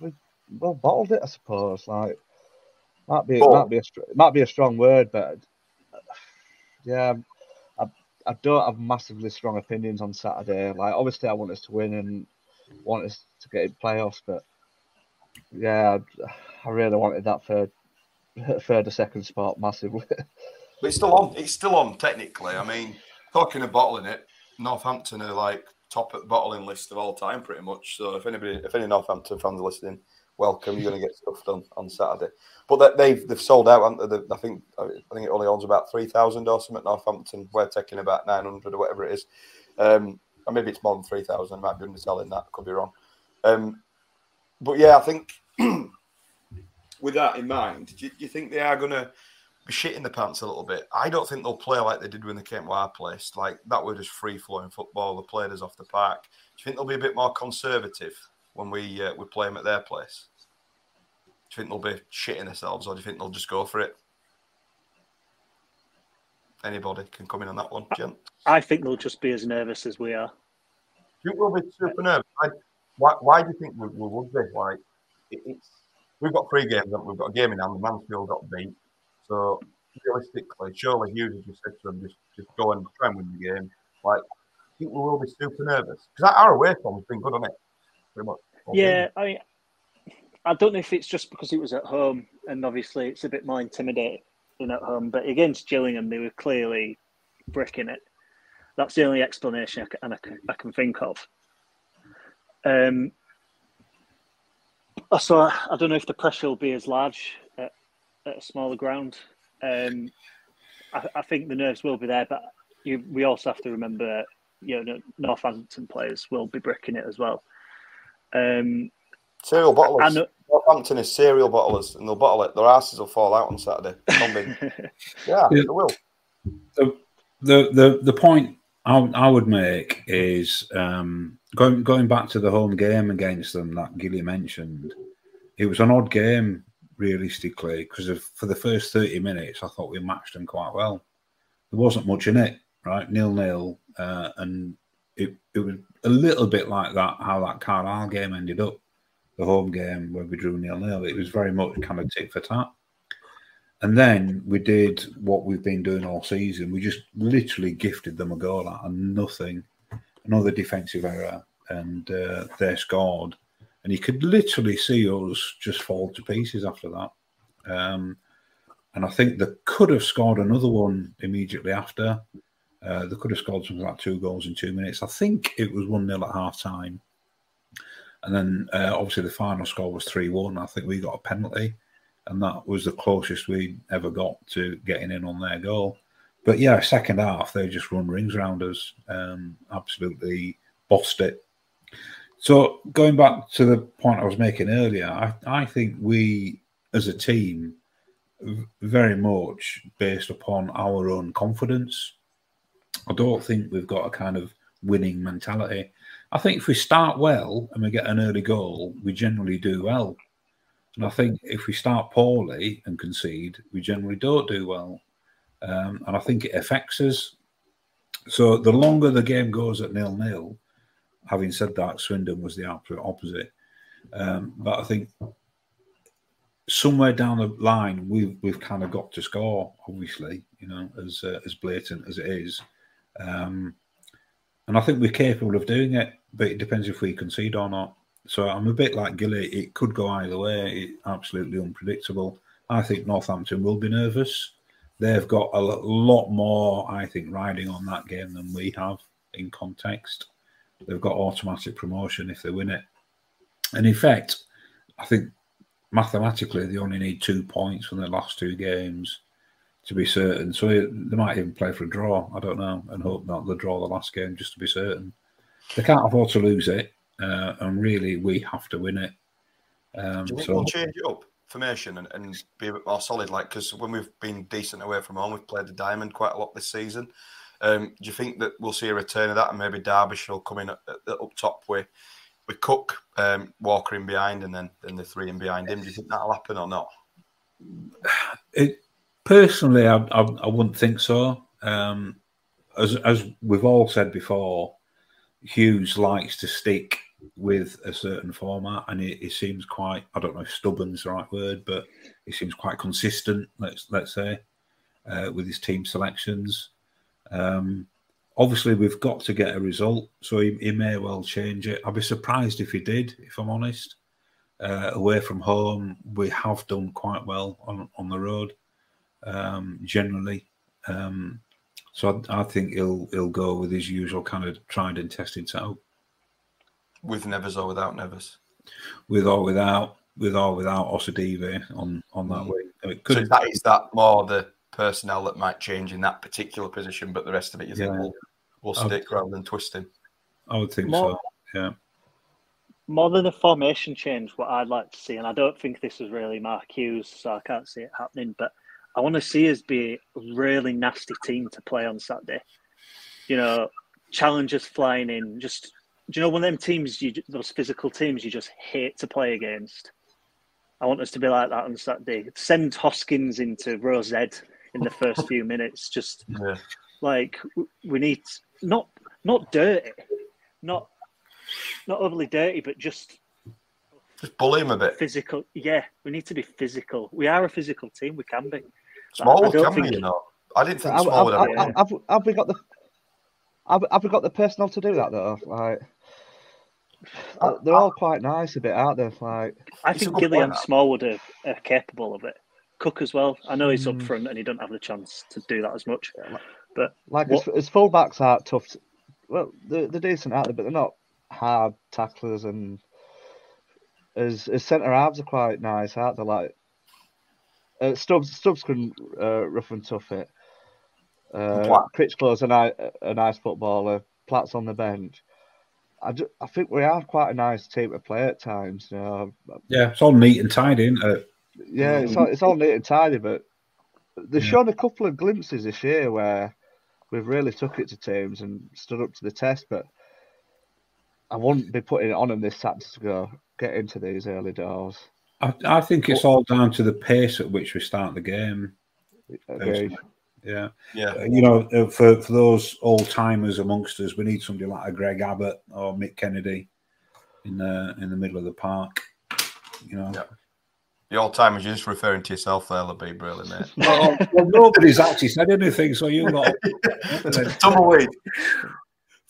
we well bottled it, I suppose. Like might be But- might be a might be a strong word, but yeah, I I don't have massively strong opinions on Saturday. Like obviously, I want us to win and want us to get in playoffs, but yeah, I really wanted that third, third or second spot massively. (laughs) But it's still on. It's still on technically. I mean, talking of bottling it, Northampton are like top at bottling list of all time, pretty much. So if anybody, if any Northampton fans are listening, welcome. You're going to get stuff done on Saturday. But they've they've sold out. I think I think it only owns about three thousand or something at Northampton. We're taking about nine hundred or whatever it is. Um, or maybe it's more than three thousand. Might be underselling that. Could be wrong. Um, but yeah, I think (clears throat) with that in mind, do you, do you think they are going to be shitting the pants a little bit? I don't think they'll play like they did when they came to our place. Like that was just free flowing football. They played us off the park. Do you think they'll be a bit more conservative when we uh, we play them at their place? Do you think they'll be shitting themselves, or do you think they'll just go for it? Anybody can come in on that one, gent. I think they'll just be as nervous as we are. You think we'll be super nervous? why, why do you think we, we would be? Like, it, it's we've got three games. We've got a game in hand. Mansfield got beat. So realistically, surely Hughes has just said to them, just just go and try and win the game. Like, I think we will be super nervous because our away form's been good on it, pretty much. Yeah, I mean, I don't know if it's just because it was at home, and obviously it's a bit more intimidating at home. But against Gillingham, they were clearly bricking it. That's the only explanation I can, I can, I can think of. Um, so I, I, don't know if the pressure will be as large at, at a smaller ground. Um, I, I, think the nerves will be there, but you, we also have to remember, you know, Northampton players will be bricking it as well. Um, Serial bottlers. Northampton is serial bottlers, and they'll bottle it. Their asses will fall out on Saturday. yeah, (laughs) yeah, they will. The, the the the point I, I would make is um, going going back to the home game against them that Gilly mentioned. It was an odd game realistically because for the first thirty minutes I thought we matched them quite well. There wasn't much in it, right? Nil nil, uh, and it it was a little bit like that how that Carlisle game ended up, the home game where we drew nil nil. It was very much kind of tit for tat. And then we did what we've been doing all season. We just literally gifted them a goal out and nothing. Another defensive error, and uh, they scored. And you could literally see us just fall to pieces after that. Um, and I think they could have scored another one immediately after. Uh, they could have scored something like two goals in two minutes. I think it was 1 0 at half time. And then uh, obviously the final score was 3 1. I think we got a penalty and that was the closest we ever got to getting in on their goal. But yeah, second half they just run rings around us, um, absolutely bossed it. So going back to the point I was making earlier, I, I think we as a team very much based upon our own confidence. I don't think we've got a kind of winning mentality. I think if we start well and we get an early goal, we generally do well. And I think if we start poorly and concede, we generally don't do well. Um, and I think it affects us. So the longer the game goes at nil nil, having said that, Swindon was the absolute opposite. Um, but I think somewhere down the line, we've we've kind of got to score. Obviously, you know, as uh, as blatant as it is, um, and I think we're capable of doing it. But it depends if we concede or not. So I'm a bit like Gilly. It could go either way. Absolutely unpredictable. I think Northampton will be nervous. They've got a lot more, I think, riding on that game than we have in context. They've got automatic promotion if they win it. And in fact, I think mathematically they only need two points from their last two games to be certain. So they might even play for a draw. I don't know, and hope not. They draw the last game just to be certain. They can't afford to lose it uh, and really we have to win it. Um, Do you think so, we'll change it up, formation, and, and be a bit more solid? Like because when we've been decent away from home, we've played the diamond quite a lot this season. Um, do you think that we'll see a return of that, and maybe Derbyshire will come in at, at, up top with with Cook, um, Walker in behind, and then then the three in behind him? Do you think that'll happen or not? (sighs) It personally, I, I, I wouldn't think so. Um, as as we've all said before, Hughes likes to stick with a certain format, and it, it, seems quite I don't know if stubborn's the right word, but it seems quite consistent. Let's let's say uh, with his team selections. Um, obviously, we've got to get a result, so he, he, may well change it. I'd be surprised if he did, if I'm honest. Uh, away from home, we have done quite well on on the road, um, generally. Um, so I, I, think he'll he'll go with his usual kind of tried and tested setup. With Nevers or without Nevers? With or without, with or without Osadebe on on that mm. way. could, so that is that more the personnel that might change in that particular position, but the rest of it you think yeah. will will stick would, rather than twisting. I would think more, so. Yeah. More than the formation change, what I'd like to see, and I don't think this is really Mark Hughes, so I can't see it happening, but I want to see us be a really nasty team to play on Saturday. You know, challengers flying in, just do you know one of them teams you those physical teams you just hate to play against? I want us to be like that on Saturday. Send Hoskins into row Z in the first few (laughs) minutes. Just yeah. like we need not not dirty, not not overly dirty, but just just bully him a bit. Physical, yeah. We need to be physical. We are a physical team. We can be. Small, can think... we? You know, I didn't think small have, have, have, have, we got the have, have we got the personnel to do that though? Like, they're all quite nice a bit, aren't they? Like, I think Gillian Smallwood are, are capable of it. Cook as well. I know he's mm. up front and he don't have the chance to do that as much. But like what... his, his fullbacks are tough. To, well, they're, they're decent out there, but they're not hard tacklers. And his, his centre halves are quite nice, aren't they? Like uh, Stubbs, Stubbs can uh, rough and tough it. Uh, Critchlow's a, nice, a nice footballer. Platt's on the bench. I, do, I think we are quite a nice team to play at times. You know? Yeah, it's all neat and tidy, isn't it? Yeah, it's all, it's all neat and tidy, but they've yeah. shown a couple of glimpses this year where we've really took it to teams and stood up to the test. But I wouldn't be putting it on them this Saturday to go get into these early doors. I, I think it's all down to the pace at which we start the game. Agreed. Yeah, yeah. Uh, you know, uh, for for those old timers amongst us, we need somebody like a Greg Abbott or Mick Kennedy in the in the middle of the park. You know. Yeah. The old timers, you're just referring to yourself there, Labib, really, mate. (laughs) well, well, nobody's actually said anything, so you got (laughs) tumbleweed.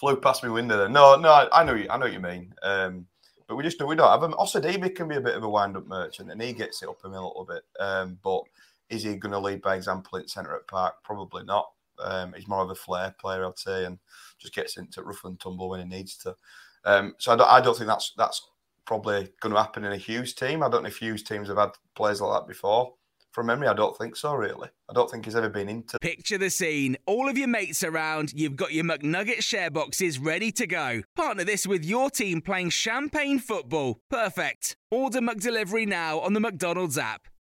Flew past my window there. No, no, I, I know you. I know what you mean. Um, but we just know we don't have him. Osadebe can be a bit of a wind-up merchant, and he gets it up him a little bit. Um, but is he going to lead by example in centre at Park? Probably not. Um, he's more of a flair player, I'd say, and just gets into rough and tumble when he needs to. Um, so I don't, I don't think that's that's probably going to happen in a Hughes team. I don't know if Hughes teams have had players like that before. From memory, I don't think so, really. I don't think he's ever been into. Picture the scene. All of your mates around, you've got your McNugget share boxes ready to go. Partner this with your team playing champagne football. Perfect. Order McDelivery now on the McDonald's app.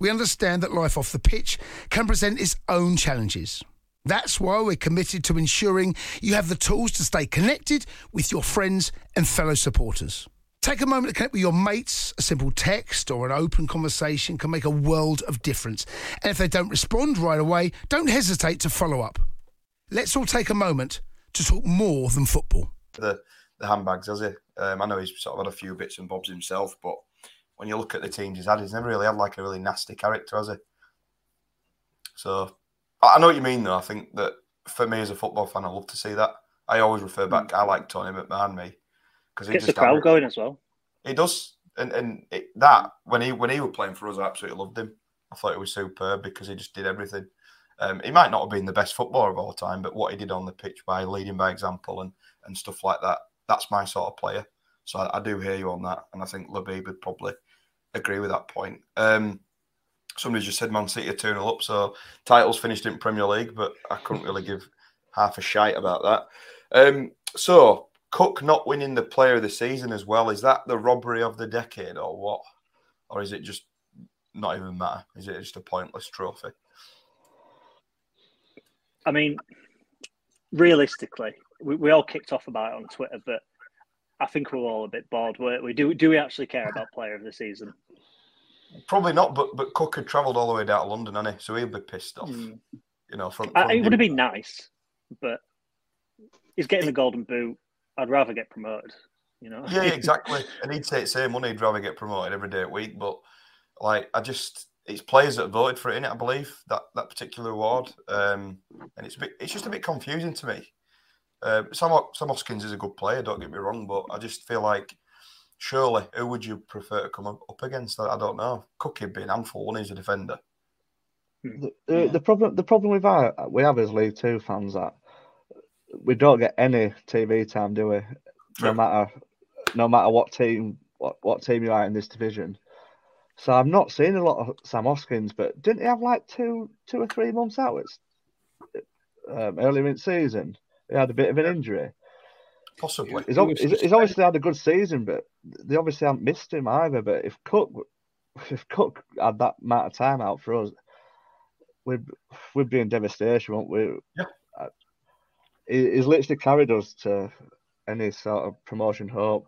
we understand that life off the pitch can present its own challenges. That's why we're committed to ensuring you have the tools to stay connected with your friends and fellow supporters. Take a moment to connect with your mates. A simple text or an open conversation can make a world of difference. And if they don't respond right away, don't hesitate to follow up. Let's all take a moment to talk more than football. The, the handbags, has he? Um, I know he's sort of had a few bits and bobs himself, but when you look at the teams he's had, he's never really had like a really nasty character, has he? So I know what you mean, though. I think that for me as a football fan, I love to see that. I always refer back. Mm. I like Tony McMahon, me, because he gets the crowd going as well. He does, and and it, that when he when he was playing for us, I absolutely loved him. I thought it was superb because he just did everything. Um, he might not have been the best footballer of all time, but what he did on the pitch by leading by example and and stuff like that, that's my sort of player. So I, I do hear you on that, and I think Labib would probably agree with that point. Um, somebody just said Man City are 2 0 up, so titles finished in Premier League, but I couldn't really give half a shite about that. Um, so, Cook not winning the player of the season as well, is that the robbery of the decade or what? Or is it just not even matter? Is it just a pointless trophy? I mean, realistically, we, we all kicked off about it on Twitter, but I think we're all a bit bored. weren't we do do we actually care about player of the season? Probably not, but but Cook had travelled all the way down to London, hasn't he? So he'll be pissed off. Mm. You know, from, from it would have been nice, but he's getting the golden boot. I'd rather get promoted. You know. Yeah, (laughs) exactly. and he'd take the same money, he'd rather get promoted every day a week. But like, I just it's players that voted for it in it, I believe that that particular award, um, and it's a bit, it's just a bit confusing to me. Um, Sam Sam Hoskins is a good player, don't get me wrong, but I just feel like surely who would you prefer to come up up against? I I don't know. Cookie'd be an handful when he's a defender. The, the, the problem the problem we've had, we have as League Two fans that we don't get any TV time, do we? No matter no matter what team what, what team you are in this division. So I'm not seeing a lot of Sam Hoskins, but didn't he have like two two or three months out? It's um, earlier in season. He had a bit of an injury. Possibly. He's, he's, he's obviously had a good season, but they obviously haven't missed him either. But if Cook if Cook had that amount of time out for us, we'd we'd be in devastation, wouldn't we? Yeah. Uh, he, he's literally carried us to any sort of promotion hope.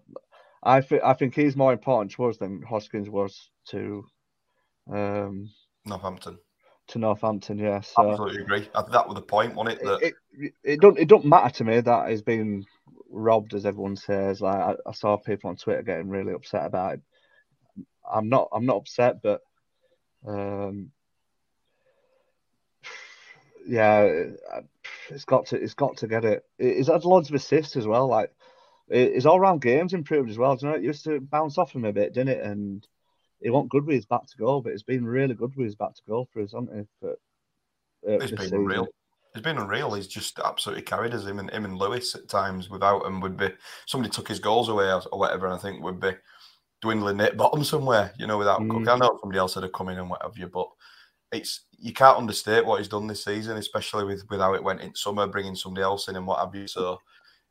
I think I think he's more important to us than Hoskins was to um Northampton. To Northampton. Yeah, so Absolutely agree. That was the point, wasn't it? That it, it, it don't it don't matter to me that he's been robbed, as everyone says. Like I, I saw people on Twitter getting really upset about it. I'm not I'm not upset, but um, yeah, it's got to it's got to get it. He's had loads of assists as well. Like his all round games improved as well. Do you know, it used to bounce off him a bit, didn't it? And he wasn't good with his back to goal, but he's been really good with his back to goal for us, hasn't he? For, uh, this been season. unreal. He's been unreal. He's just absolutely carried us. Him and him and Lewis at times without him would be somebody took his goals away or, or whatever, and I think would be dwindling at bottom somewhere. You know, without Mm. Cook. I know somebody else had come in and what have you, but it's you can't understate what he's done this season, especially with with how it went in summer, bringing somebody else in and what have you. So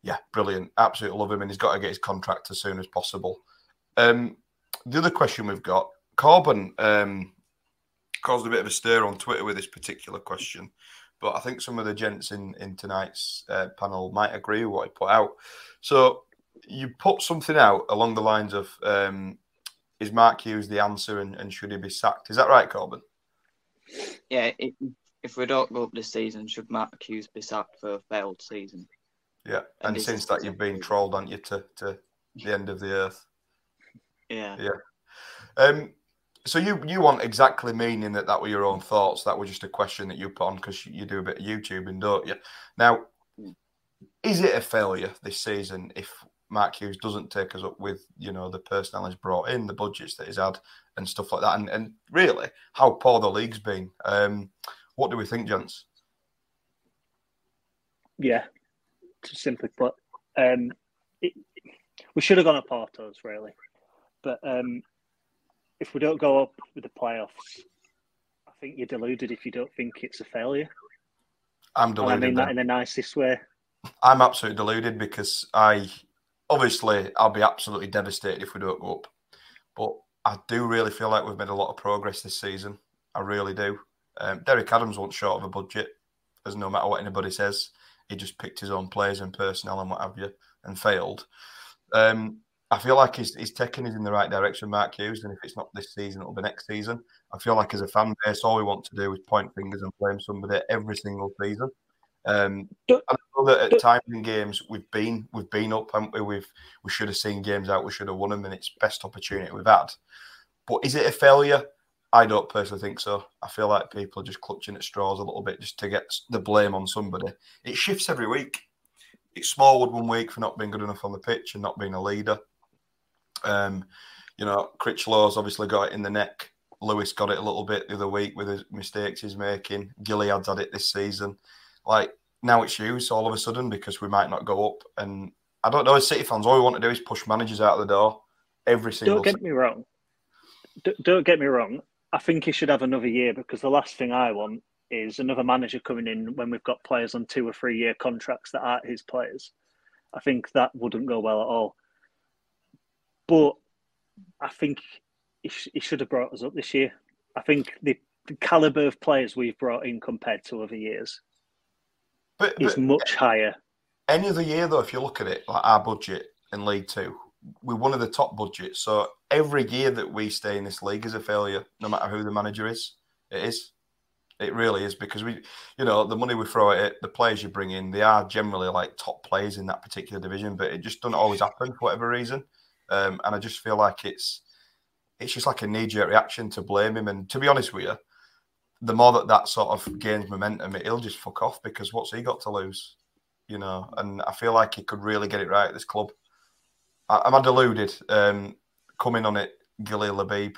yeah, brilliant. Absolutely love him, and he's got to get his contract as soon as possible. Um, the other question we've got, Corbin um, caused a bit of a stir on Twitter with this particular question, but I think some of the gents in in tonight's uh, panel might agree with what he put out. So you put something out along the lines of, um, "Is Mark Hughes the answer, and, and should he be sacked?" Is that right, Corbin? Yeah, it, if we don't go up this season, should Mark Hughes be sacked for a failed season? Yeah. And And since that, you've been trolled, aren't you, to, to the end of the earth? Yeah. Yeah. Um, so you you want exactly meaning that that were your own thoughts? That were just a question that you put on because you do a bit of YouTubing, don't you? Now, is it a failure this season if Mark Hughes doesn't take us up with you know the personnel he's brought in, the budgets that he's had, and stuff like that, and, and really how poor the league's been? Um, what do we think, gents? Yeah, to simply put, um, it, we should have gone to Portos really, but um, if we don't go up with the playoffs, I think you're deluded if you don't think it's a failure. I'm And I deluded. mean then. that in the nicest way. I'm absolutely deluded because I obviously I'll be absolutely devastated if we don't go up. But I do really feel like we've made a lot of progress this season. I really do. Um, Derek Adams wasn't short of a budget, as no matter what anybody says, he just picked his own players and personnel and what have you, and failed. Um, I feel like he's, he's taking us in the right direction, Mark Hughes. And if it's not this season, it'll be next season. I feel like as a fan base, all we want to do is point fingers and blame somebody every single season. Um, I know that at times in games we've been we've been up, haven't we? We've we should have seen games out, we should have won them, and it's best opportunity we've had. But is it a failure? I don't personally think so. I feel like people are just clutching at straws a little bit just to get the blame on somebody. It shifts every week. It's Smallwood one week for not being good enough on the pitch and not being a leader. Um, you know, Critchlow's obviously got it in the neck. Lewis got it a little bit the other week with his mistakes he's making. Gilliead's had it this season. Like now it's Hughes all of a sudden because we might not go up. And I don't know, as City fans, all we want to do is push managers out of the door every single Don't get me wrong. D- don't get me wrong. I think he should have another year because the last thing I want is another manager coming in when we've got players on two or three year contracts that aren't his players. I think that wouldn't go well at all. But I think he, sh- he should have brought us up this year. I think the, the caliber of players we've brought in compared to other years But, is but much higher. any other year, though, if you look at it, like our budget in League Two, we're one of the top budgets. So every year that we stay in this league is a failure, no matter who the manager is. It is. It really is because we, you know, the money we throw at it, the players you bring in, they are generally like top players in that particular division, but it just doesn't always happen for whatever reason. Um, and I just feel like it's it's just like a knee jerk reaction to blame him. And to be honest with you, the more that that sort of gains momentum, he'll just fuck off because what's he got to lose? You know, and I feel like he could really get it right at this club. I, am I deluded? Um, coming on it, Gilly Labib.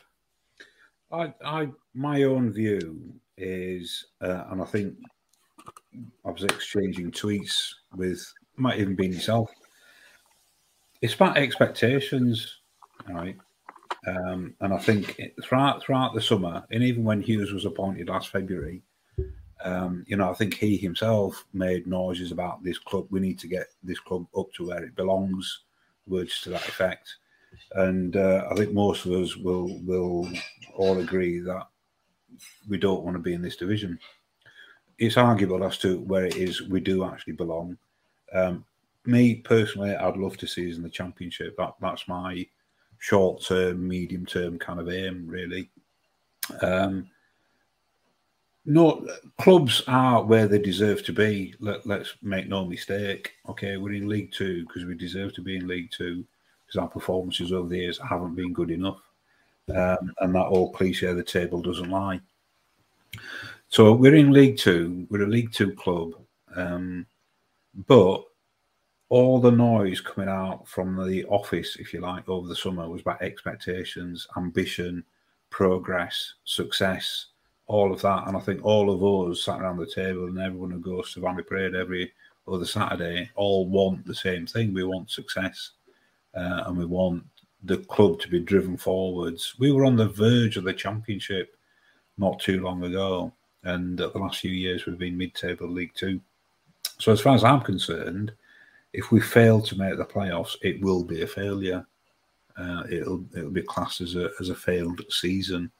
I, I, my own view is, uh, and I think I was exchanging tweets with, might even be yourself. It's about expectations, right? Um, and I think throughout throughout the summer, and even when Hughes was appointed last February, um, you know, I think he himself made noises about this club. We need to get this club up to where it belongs, words to that effect. And uh, I think most of us will will all agree that we don't want to be in this division. It's arguable as to where it is we do actually belong. Um, me personally, I'd love to see us in the championship. That that's my short term, medium term kind of aim, really. Um, no, clubs are where they deserve to be. Let, let's make no mistake. Okay, we're in League Two because we deserve to be in League Two because our performances over the years haven't been good enough. Um, and that old cliche, the table doesn't lie. So we're in League Two. We're a League Two club, um, but all the noise coming out from the office, if you like, over the summer was about expectations, ambition, progress, success, all of that. And I think all of us sat around the table and everyone who goes to Valley Parade every other Saturday all want the same thing. We want success uh, and we want the club to be driven forwards. We were on the verge of the championship not too long ago. And the last few years, we've been mid table League Two. So, as far as I'm concerned, if we fail to make the playoffs, it will be a failure. Uh, it'll it'll be classed as a as a failed season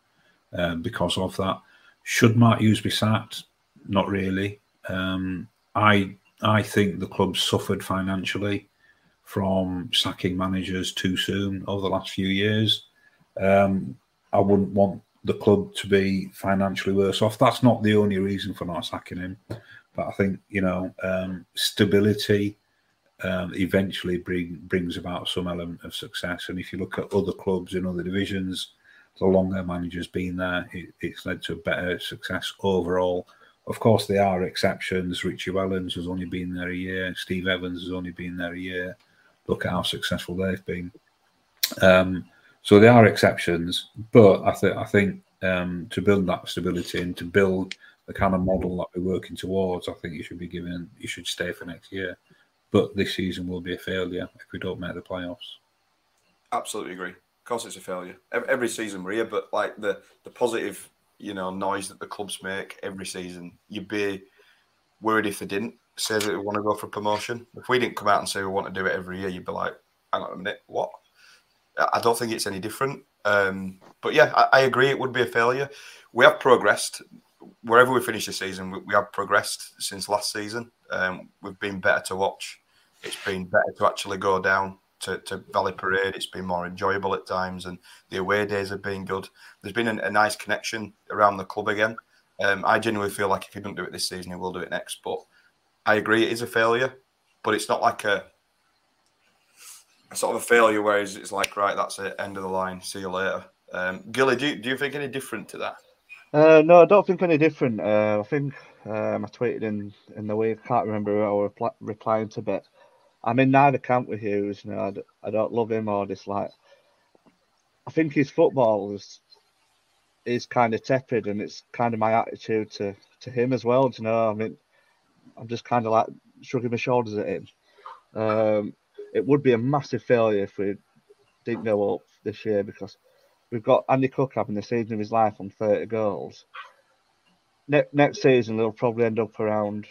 um, because of that. Should Mark Hughes be sacked? Not really. Um, I I think the club suffered financially from sacking managers too soon over the last few years. Um, I wouldn't want the club to be financially worse off. That's not the only reason for not sacking him, but I think you know um, stability um, eventually bring, brings about some element of success. And if you look at other clubs in other divisions, the longer manager's been there, it, it's led to better success overall. Of course, there are exceptions. Richie Wellens has only been there a year. Steve Evans has only been there a year. Look at how successful they've been. Um, so there are exceptions, but I, th- I think um, to build that stability and to build the kind of model that we're working towards, I think you should be given, you should stay for next year but this season will be a failure if we don't make the playoffs. Absolutely agree. Of course, it's a failure. Every season we're here, but like the the positive, you know, noise that the clubs make every season, you'd be worried if they didn't say that they want to go for promotion. If we didn't come out and say we want to do it every year, you'd be like, hang on a minute, what? I don't think it's any different. Um, but yeah, I, I, agree. It would be a failure. We have progressed wherever we finish the season. We, we have progressed since last season. Um, we've been better to watch it's been better to actually go down to, to Valley Parade. It's been more enjoyable at times, and the away days have been good. There's been a, a nice connection around the club again. Um, I genuinely feel like if he doesn't do it this season, he will do it next. But I agree, it is a failure, but it's not like a, sort of a failure where it's, it's, like, right, that's it, end of the line, see you later. Um, Gilly, do you, do you think any different to that? Uh, no, I don't think any different. Uh, I think um, I tweeted in in the week. I can't remember I was replying to, but I'm in neither camp with Hughes. Know, I d- I don't love him or dislike. I think his football is is kind of tepid, and it's kind of my attitude to to him as well. you know, I mean, I'm just kind of like shrugging my shoulders at him. Um, it would be a massive failure if we didn't go up this year because we've got Andy Cook having the season of his life on 30 goals. Ne- next season, they'll probably end up around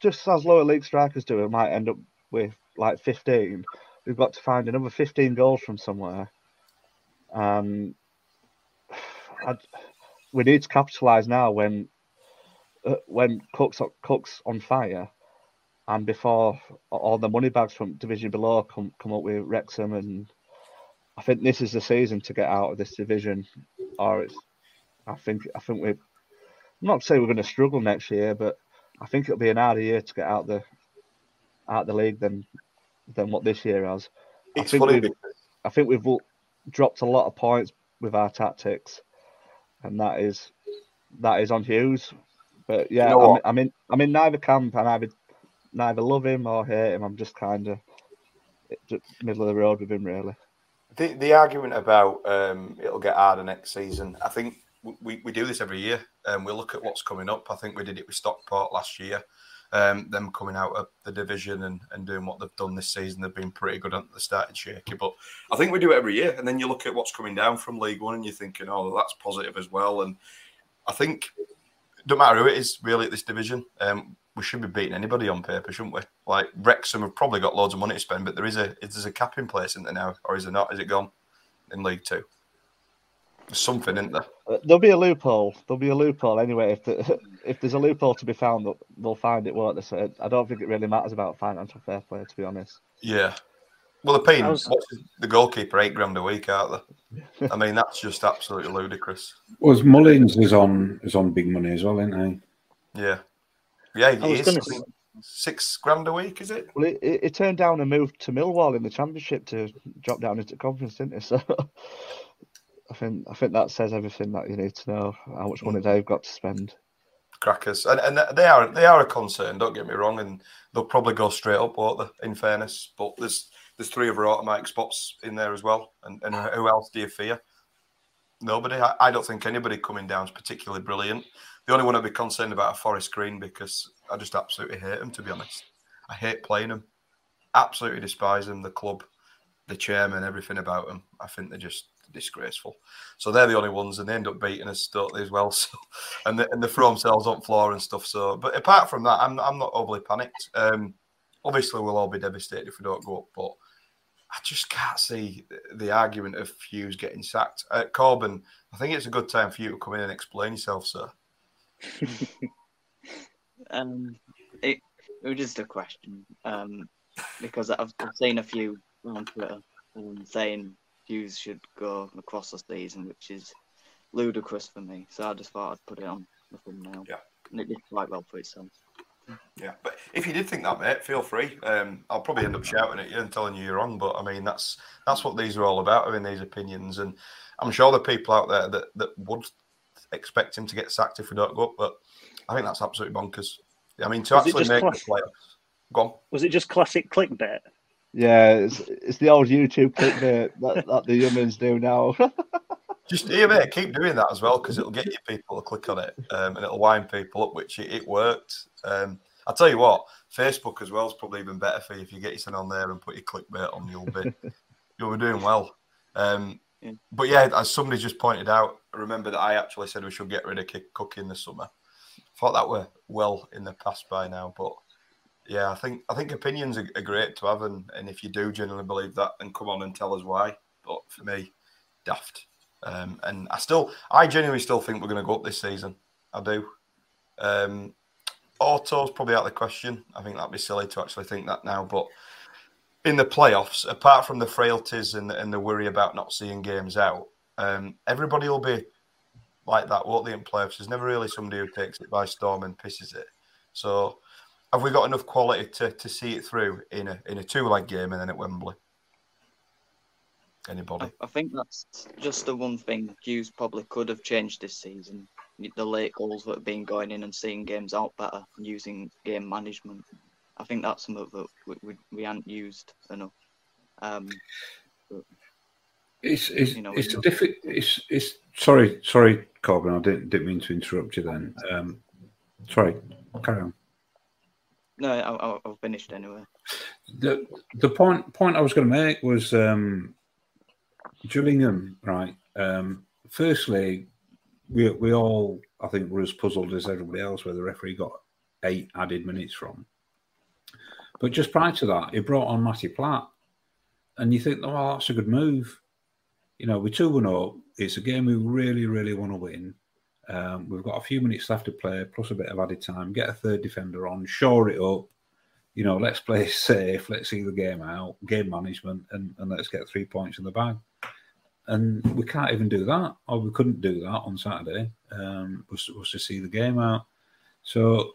just as lower league strikers do. It might end up with like 15, we've got to find another 15 goals from somewhere. Um, I'd, we need to capitalise now when uh, when Cook's Cook's on fire. and before all the money bags from division below come come up with Wrexham, and I think this is the season to get out of this division, or it's. I think I think we. I'm not saying we're going to struggle next year, but I think it'll be an harder year to get out the out the league than than what this year has. It's I think funny we've, I think we've dropped a lot of points with our tactics, and that is that is on Hughes. But yeah, know I'm. I'm in I'm in neither camp, and I either neither love him or hate him. I'm just kind of middle of the road with him, really. The, the argument about um, it'll get harder next season, I think we, we do this every year and we look at what's coming up. I think we did it with Stockport last year. Um, them coming out of the division and, and doing what they've done this season, they've been pretty good at the started shaky. But I think we do it every year. And then you look at what's coming down from League One and you're thinking, oh, that's positive as well. And I think don't matter who it is really at this division. Um, we should be beating anybody on paper, shouldn't we? Like Wrexham have probably got loads of money to spend, but there is a is there a cap in place, isn't there now, or is it not? Is it gone in League Two? There's something, isn't there? Uh, There'll be a loophole. There'll be a loophole anyway. If the, (laughs) if there's a loophole to be found, they'll, they'll find it, won't they? So I don't think it really matters about financial fair play, to be honest. Yeah. Well, they're paying I was- what's the goalkeeper eight grand a week, aren't they? (laughs) I mean, that's just absolutely ludicrous. Was Mullin's is on is on big money as well, isn't he? Yeah. Yeah, I it was is. gonna Six grand a week, is it? Well, it, it, it turned down a move to Millwall in the Championship to drop down into conference, didn't it? (laughs) So I think I think that says everything that you need to know how much money mm. they've got to spend. crackers, and, and they are they are a concern. Don't get me wrong, and they'll probably go straight up, won't they? In fairness, but there's there's three other automatic spots in there as well. And, and who else do you fear? Nobody. I, I don't think anybody coming down is particularly brilliant. The only one I'd be concerned about are Forest Green because I just absolutely hate them. To be honest, I hate playing them. Absolutely despise them. The club, the chairman, everything about them. I think they're just disgraceful. So they're the only ones, and they end up beating us totally as well. (laughs) So, and they, and they throw themselves on floor and stuff. So, but apart from that, I'm I'm not overly panicked. Um, obviously, we'll all be devastated if we don't go up, but I just can't see the- the argument of Hughes getting sacked. Uh, Corbin, I think it's a good time for you to come in and explain yourself, sir. (laughs) Um, it, it was just a question. Um, because I've, I've seen a few on Twitter um, saying Hughes should go across the season, which is ludicrous for me. So I just thought I'd put it on the thumbnail. Yeah. And it did quite well for itself. Yeah, but if you did think that, mate, feel free. Um, I'll probably end up shouting at you and telling you you're wrong, but I mean that's that's what these are all about, having these opinions, and I'm sure there are people out there that that would expect him to get sacked if we don't go up, but I think that's absolutely bonkers. I mean, to Was actually make class- the playoffs. Go on. Was it just classic clickbait? Yeah, it's, it's the old YouTube clickbait that, that the humans do now. (laughs) Just yeah, mate, keep doing that as well because it'll get you people to click on it um, and it'll wind people up, which it, it worked. Um, I'll tell you what, Facebook as well is probably even better for you if you get yourself on there and put your clickbait on, you'll be (laughs) you'll be doing well. Um, Yeah. but yeah, as somebody just pointed out, remember that I actually said we should get rid of Kick Cook in the summer. Thought that were well in the past by now, but yeah, I think I think opinions are, are great to have, and, and if you do genuinely believe that, then come on and tell us why. But for me, daft. Um, and I still, I genuinely still think we're going to go up this season. I do. Um, Auto's probably out of the question. I think that'd be silly to actually think that now. But in the playoffs, apart from the frailties and, and the worry about not seeing games out, um, everybody will be like that, won't they? In playoffs, there's never really somebody who takes it by storm and pisses it. So, have we got enough quality to, to see it through in a in a two leg game and then at Wembley? Anybody? I, I think that's just the one thing Hughes probably could have changed this season. The late goals that have been going in and seeing games out better and using game management. I think that's something that we, we, we hadn't used enough. Um, but, It's it's You know, it's we- a diffi- It's it's sorry sorry Corbin. I didn't didn't mean to interrupt you then. Um, sorry, carry on. No, I, I, I've finished anyway. The the point point I was going to make was um, Gillingham, right? Um, firstly, we we all I think were as puzzled as everybody else where the referee got eight added minutes from. But just prior to that, he brought on Matty Platt, and you think, oh, that's a good move. You know, we're two one up. It's a game we really, really want to win. Um, we've got a few minutes left to play, plus a bit of added time. Get a third defender on, shore it up. you know, let's play safe, let's see the game out, game management, and, and let's get three points in the bag. And we can't even do that, or we couldn't do that on Saturday. Um, was was to see the game out. So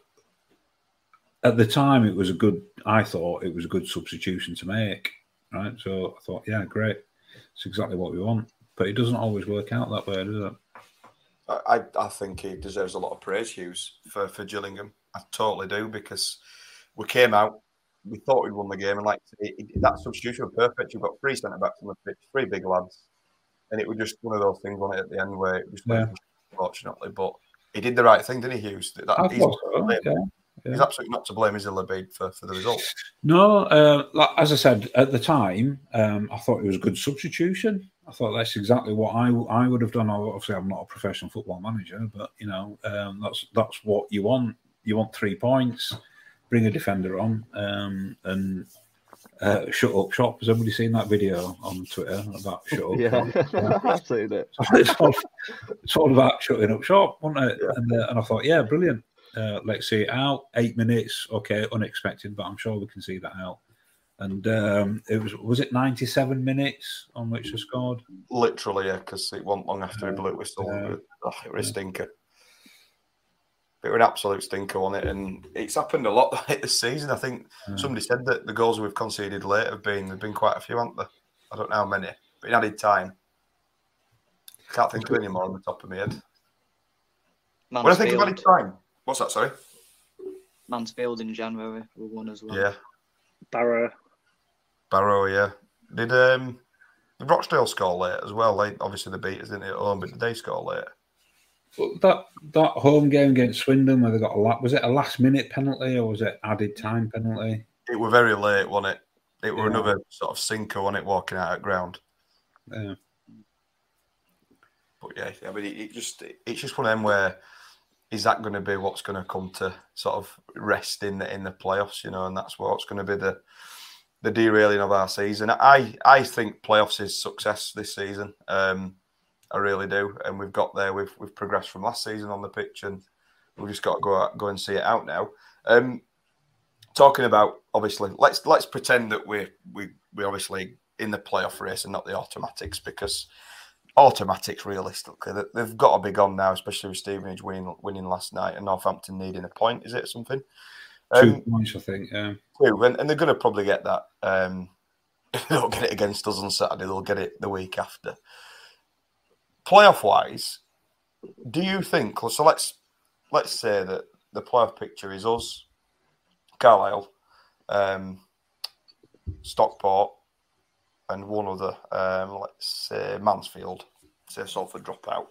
at the time, it was a good. I thought it was a good substitution to make. Right, so I thought, yeah, great. It's exactly what we want. But it doesn't always work out that way, does it? I, I think he deserves a lot of praise, Hughes, for, for Gillingham. I totally do because we came out, we thought we'd won the game, and like it, it, that substitution was perfect. You've got three centre backs on the pitch, three big lads, and it was just one of those things on it at the end where it was Yeah. unfortunately, but he did the right thing, didn't he, Hughes? That, I he's, so, yeah, he's absolutely not to blame, is Labib for, for the result. No, uh, like, as I said at the time, um, I thought it was a good substitution. I thought that's exactly what I I would have done. Obviously, I'm not a professional football manager, but you know um, that's that's what you want. You want three points. Bring a defender on um, and uh, shut up shop. Has everybody seen that video on Twitter about shut up? Yeah, shop? (laughs) I've seen it. (laughs) it's, all, it's all about shutting up shop, wasn't it? And, uh, and I thought, yeah, brilliant. Uh, let's see it out. Eight minutes, okay, unexpected, but I'm sure we can see that out. And um, it was was it 97 minutes on which they scored? Literally, yeah, because it wasn't long after he blew it whistle. Yeah. Oh, it was a stinker. It was an absolute stinker on it, and it's happened a lot like (laughs) this season. I think Yeah. somebody said that the goals we've conceded late have been there've been quite a few, haven't there? I don't know how many, but in added time, I can't think of any more on the top of my head. When I think of added time, what's that? Sorry. Mansfield in January we won as well. Yeah, Barrow. Barrow. Yeah. Did um did Rochdale score late as well? They obviously the beaters didn't at home, but did they score late? But that that home game against Swindon where they got a la- was it a last minute penalty or was it added time penalty? It were very late, wasn't it? It were Yeah. another sort of sinker on it walking out at ground. Yeah. But yeah, I mean, it, it just it's just one of them where is that going to be what's going to come to sort of rest in the in the playoffs, you know, and that's what's going to be the the derailing of our season. I I think playoffs is success this season. Um, I really do, and we've got there. We've we've progressed from last season on the pitch, and we've just got to go out, go and see it out now. Um, talking about obviously, let's let's pretend that we're we we obviously in the playoff race and not the automatics because automatics realistically they- they've got to be gone now, especially with Stevenage winning winning last night and Northampton needing a point. Is it something? Two Um, points, I think. Yeah. two, and, and they're going to probably get that. Um, if they don't get it against us on Saturday, they'll get it the week after. Playoff wise, do you think? So let's let's say that the playoff picture is us, Carlisle, um, Stockport, and one other. Um, let's say Mansfield. Say Salford drop out.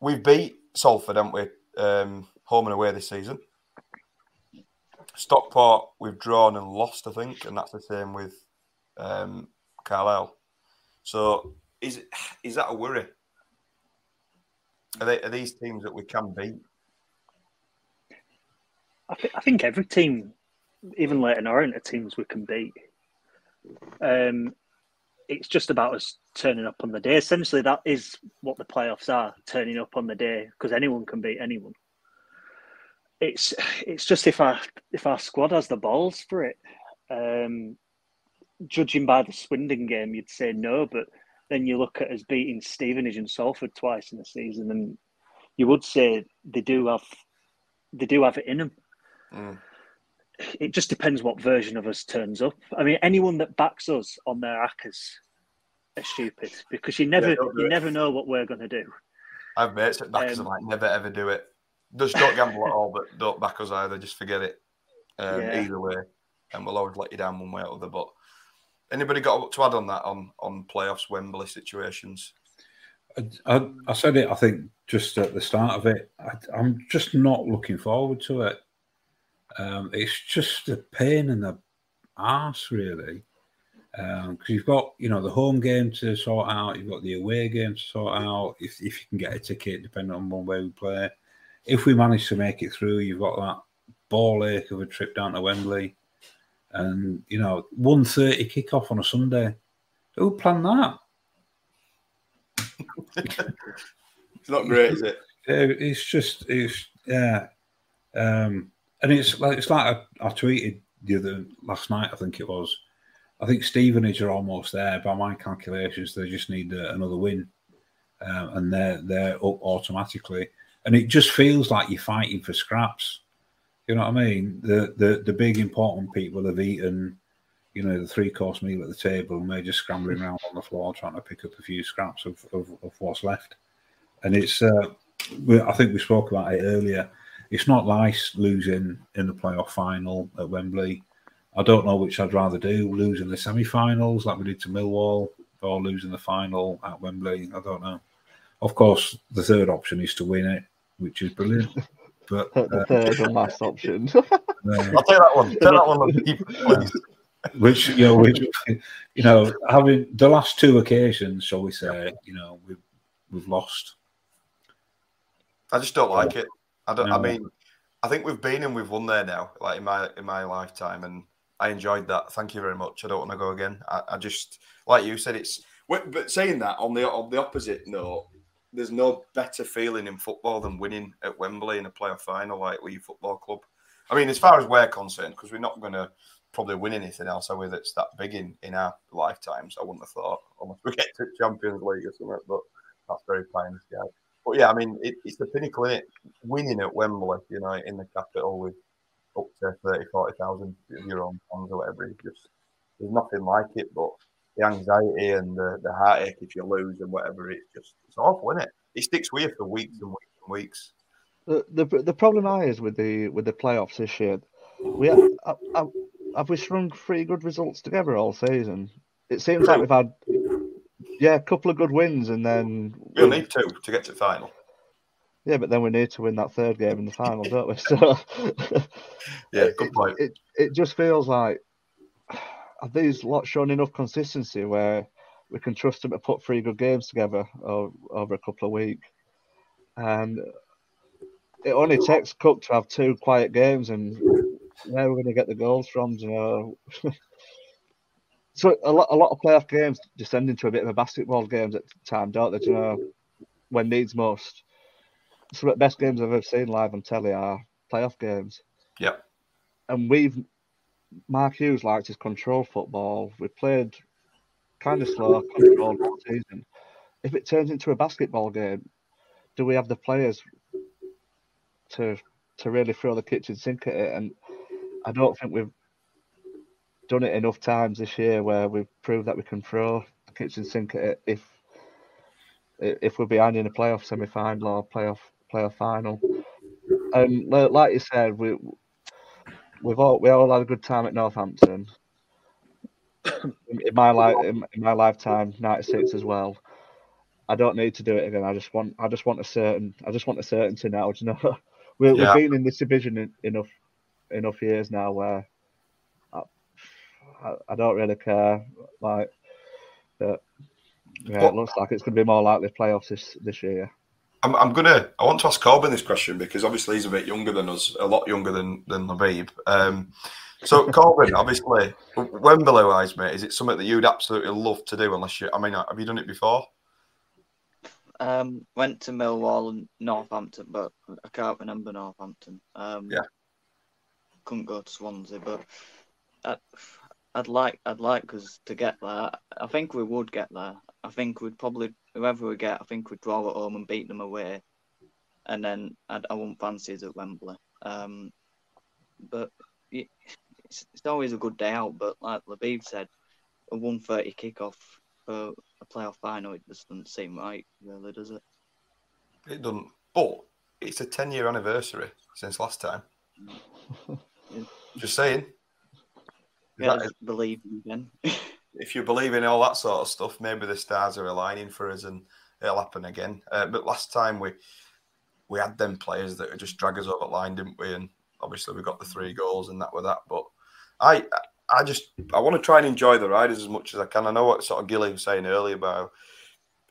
We've beat Salford, haven't we? Um, home and away this season. Stockport, we've drawn and lost, I think, and that's the same with um, Carlisle. So, is is that a worry? Are, they, are these teams that we can beat? I, th- I think every team, even Leyton Orient, are teams we can beat. Um, it's just about us turning up on the day. Essentially, that is what the playoffs are: turning up on the day, because anyone can beat anyone. It's it's just if our if our squad has the balls for it. Um, judging by the Swindon game, you'd say no, but then you look at us beating Stevenage and Salford twice in the season, and you would say they do have they do have it in them. Mm. It just depends what version of us turns up. I mean, anyone that backs us on their hackers are stupid because you never Yeah, you it. never know what we're going to do. I've mates at backers Um, like, never ever do it. Just don't gamble at all, but don't back us either. Just forget it. Um, Yeah. Either way, and we'll always let you down one way or the other. But anybody got to add on that on on playoffs Wembley situations? I, I, I said it, I think, just at the start of it. I, I'm just not looking forward to it. Um, it's just a pain in the arse, really. Because you've got, you know, the home game to sort out, you've got the away game to sort out, if, if you can get a ticket, depending on one way we play. If we manage to make it through, you've got that ball ache of a trip down to Wembley. And, you know, 1.30 kickoff on a Sunday. Who planned that? It's not great, is it? Yeah, it's just it's yeah. Um, and it's like it's like I, I tweeted the other last night. I think it was. I think Stevenage are almost there. By my calculations, they just need uh, another win, um, and they're they're up automatically. And it just feels like you're fighting for scraps. You know what I mean? The the the big important people have eaten, you know, the three course meal at the table, and they're just scrambling around on the floor trying to pick up a few scraps of of, of what's left. And it's, uh, I think we spoke about it earlier. It's not nice losing in the playoff final at Wembley. I don't know which I'd rather do: losing the semi-finals like we did to Millwall, or losing the final at Wembley. I don't know. Of course, the third option is to win it, which is brilliant. But (laughs) the uh, third and last option. (laughs) uh, I'll take that one. Take that one, please. which you know, which you know, having the last two occasions, shall we say, you know, we've we've lost. I just don't like it. I don't. I mean, I think we've been and we've won there now, like in my in my lifetime, and I enjoyed that. Thank you very much. I don't want to go again. I, I just like you said, it's. But but saying that on the on the opposite note, there's no better feeling in football than winning at Wembley in a playoff final, like with your football club. I mean, as far as we're concerned, because we're not going to probably win anything else, are we? That's that big in in our lifetimes. I wouldn't have thought, unless we get to Champions League or something. But that's very pie in the. But yeah, I mean, it, it's the pinnacle, is Winning at Wembley, you know, in the capital with up to 30, 40,000 of your own fans or whatever. It's just, there's nothing like it. But the anxiety and the, the heartache if you lose and whatever, it's just, it's awful, isn't it? It sticks with you for weeks and weeks and weeks. The, the the problem I is with the with the playoffs this year, we have, have, have we strung three good results together all season. It seems like we've had yeah a couple of good wins and then We'll need two to get to the final. yeah, but then we need to win that third game in the final, don't we? (laughs) So Yeah, good point. it it just feels like have these lots shown enough consistency where we can trust them to put three good games together over, over a couple of weeks, and it only takes Cook to have two quiet games, and where we're going to get the goals from, you know. (laughs) so a lot, a lot of playoff games descend into a bit of a basketball games at the time, don't they? You know, when needs most. Some of the best games I've ever seen live on telly are playoff games Yep. and we've Mark Hughes liked his control football. We played kind of slow, controlled all season. If it turns into a basketball game, do we have the players to to really throw the kitchen sink at it? And I don't think we've done it enough times this year where we've proved that we can throw the kitchen sink at it if if we're behind in a playoff semi final or playoff playoff final. Um, and like you said, we we've all we all had a good time at Northampton. in in my life, in, in my lifetime, '96 as well. I don't need to do it again. I just want, I just want a certain, I just want a certainty now. Do you know, (laughs) we, Yeah. we've been in this division in, enough, enough years now where I, I, I don't really care. Like, but yeah, it looks like it's going to be more likely playoffs this this year. I'm, I'm gonna. I want to ask Corbin this question because obviously he's a bit younger than us, a lot younger than than Labib. Um, so (laughs) Corbin, obviously, Wembley wise, mate, is it something that you'd absolutely love to do? Unless you, I mean, have you done it before? Um, went to Millwall and Northampton, but I can't remember Northampton. Um, Yeah. couldn't go to Swansea, but I'd, I'd like, I'd like us to get there. I think we would get there. I think we'd probably, whoever we get, I think we'd draw at home and beat them away, and then I'd, I wouldn't fancy us at Wembley. Um, but it, it's, it's always a good day out. But like Labib said, a one thirty kickoff for a playoff final, it just doesn't seem right, really, does it? It doesn't. But it's a 10 year anniversary since last time. (laughs) Just saying. Yeah, That is- just believe again. (laughs) if you believe in all that sort of stuff, maybe the stars are aligning for us and it'll happen again. Uh, but last time we we had them players that just drag us over the line, didn't we? And obviously we got the three goals and that were that. But I I just I want to try and enjoy the riders as much as I can. I know what sort of Gilly was saying earlier about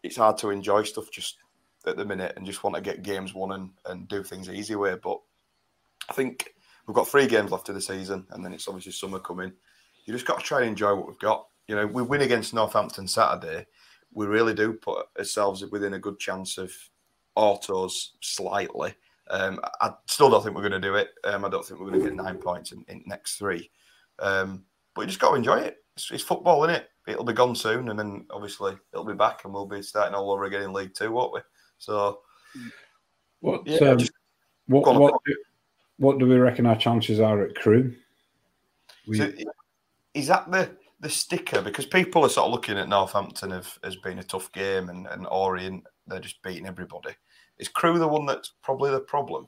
it's hard to enjoy stuff just at the minute and just want to get games won and, and do things the easy way. But I think we've got three games left of the season and then it's obviously summer coming. You just got to try and enjoy what we've got. You know, we win against Northampton Saturday. We really do put ourselves within a good chance of autos slightly. Um, I still don't think we're going to do it. Um, I don't think we're going to get nine points in, in next three. Um, but you just got to enjoy it. It's, it's football, isn't it? It'll be gone soon, and then obviously it'll be back, and we'll be starting all over again in League Two, won't we? So, What, Yeah, um, just- what, go what, do, what do we reckon our chances are at Crewe? We, so is that the the sticker? Because people are sort of looking at Northampton as, as being a tough game, and, and Orient they're just beating everybody. Is Crewe the one that's probably the problem,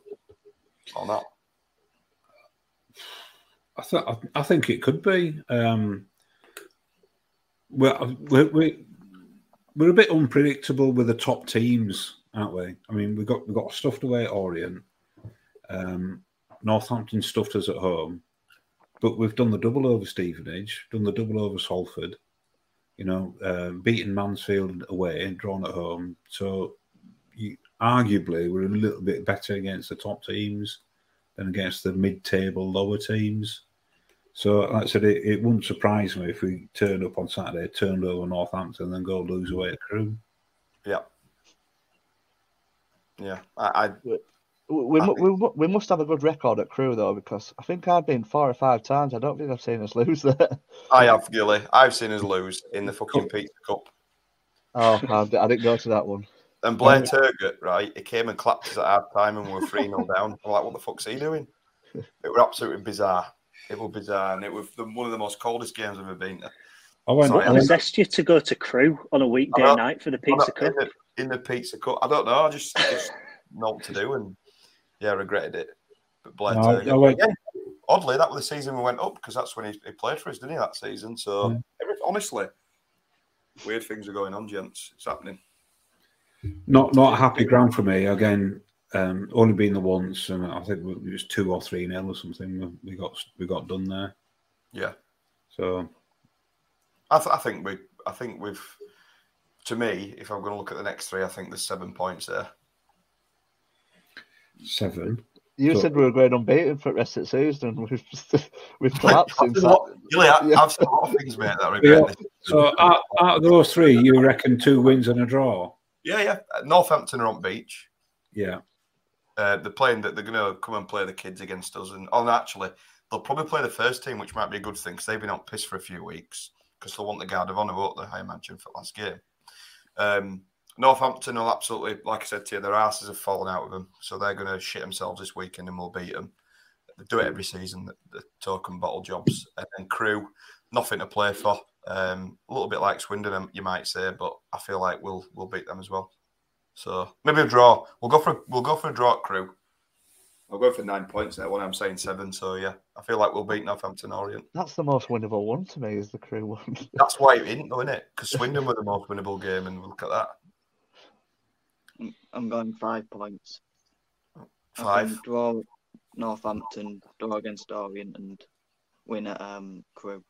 or not? I, th- I- I think it could be. Um, well, we're, we're, we're a bit unpredictable with the top teams, aren't we? I mean, we got we got stuffed away at Orient. Um, Northampton stuffed us at home, but we've done the double over Stevenage, done the double over Salford. You know, um, beaten Mansfield away and drawn at home. So, you, arguably, we're a little bit better against the top teams than against the mid-table lower teams. So, like I said, it, it wouldn't surprise me if we turned up on Saturday, turned over Northampton, and then go lose away at Crewe. Yeah, yeah. I, I We, mu- we, we must have a good record at Crewe though, because I think I've been four or five times. I don't think I've seen us (laughs) lose there. I have Gilly. I've seen us lose in the fucking Pizza Cup. Oh, I, didn't go to that one. And Blair Turgott, right, he came and clapped us at half time and we were 3 0 (laughs) down. I'm like, what the fuck's he doing? It was absolutely bizarre. It was bizarre. And it was the, one of the most coldest games I've ever been to. I went, Sorry, What I you to go to Crewe on a weekday night for the I Pizza Cup? In the, in the Pizza Cup. I don't know. I just, just know what to do. And yeah, I regretted it. But Blair No, I- Turgott. I went- Again, oddly, that was the season we went up because that's when he, he played for us, didn't he, that season? So, Yeah. every, honestly, weird things are going on, gents. It's happening. Not not a happy ground for me. Again, um, only been the once, and I think it was two or three nil or something. we- We got we got done there. Yeah. So I, th- I think we, I think we've. To me, if I'm going to look at the next three, I think there's seven points there. Seven. You So- said we were going unbeaten for the rest of the season, (laughs) we've we've collapsed I've since said a that. lot- Gilly, I, Yeah. I've said a lot of things, mate. That I Yeah. So out, out of those three, you reckon two wins and a draw? Yeah, yeah. Northampton are on beach. Yeah. Uh, they're playing that they're going to come and play the kids against us, and oh, no, actually, they'll probably play the first team, which might be a good thing because they've been on piss for a few weeks because they'll want the guard of honour, won't they? I imagine for last game. Um, Northampton will absolutely, like I said to you, their asses have fallen out of them, so they're going to shit themselves this weekend and we'll beat them. They do it every season, the, the token bottle jobs, and then Crewe, nothing to play for. Um, a little bit like Swindon, um, you might say, but I feel like we'll we'll beat them as well. So maybe a draw. We'll go for we'll go for a draw at Crewe. I'll go for nine points there. When I'm saying seven, so yeah, I feel like we'll beat Northampton Orient. That's the most winnable one to me. Is the Crewe one? That's why it isn't, though, (laughs) isn't it? Because Swindon were the most winnable game, and look at that, I'm- I'm going five points. I five. draw Northampton, draw against Orient, and win at um, Crewe.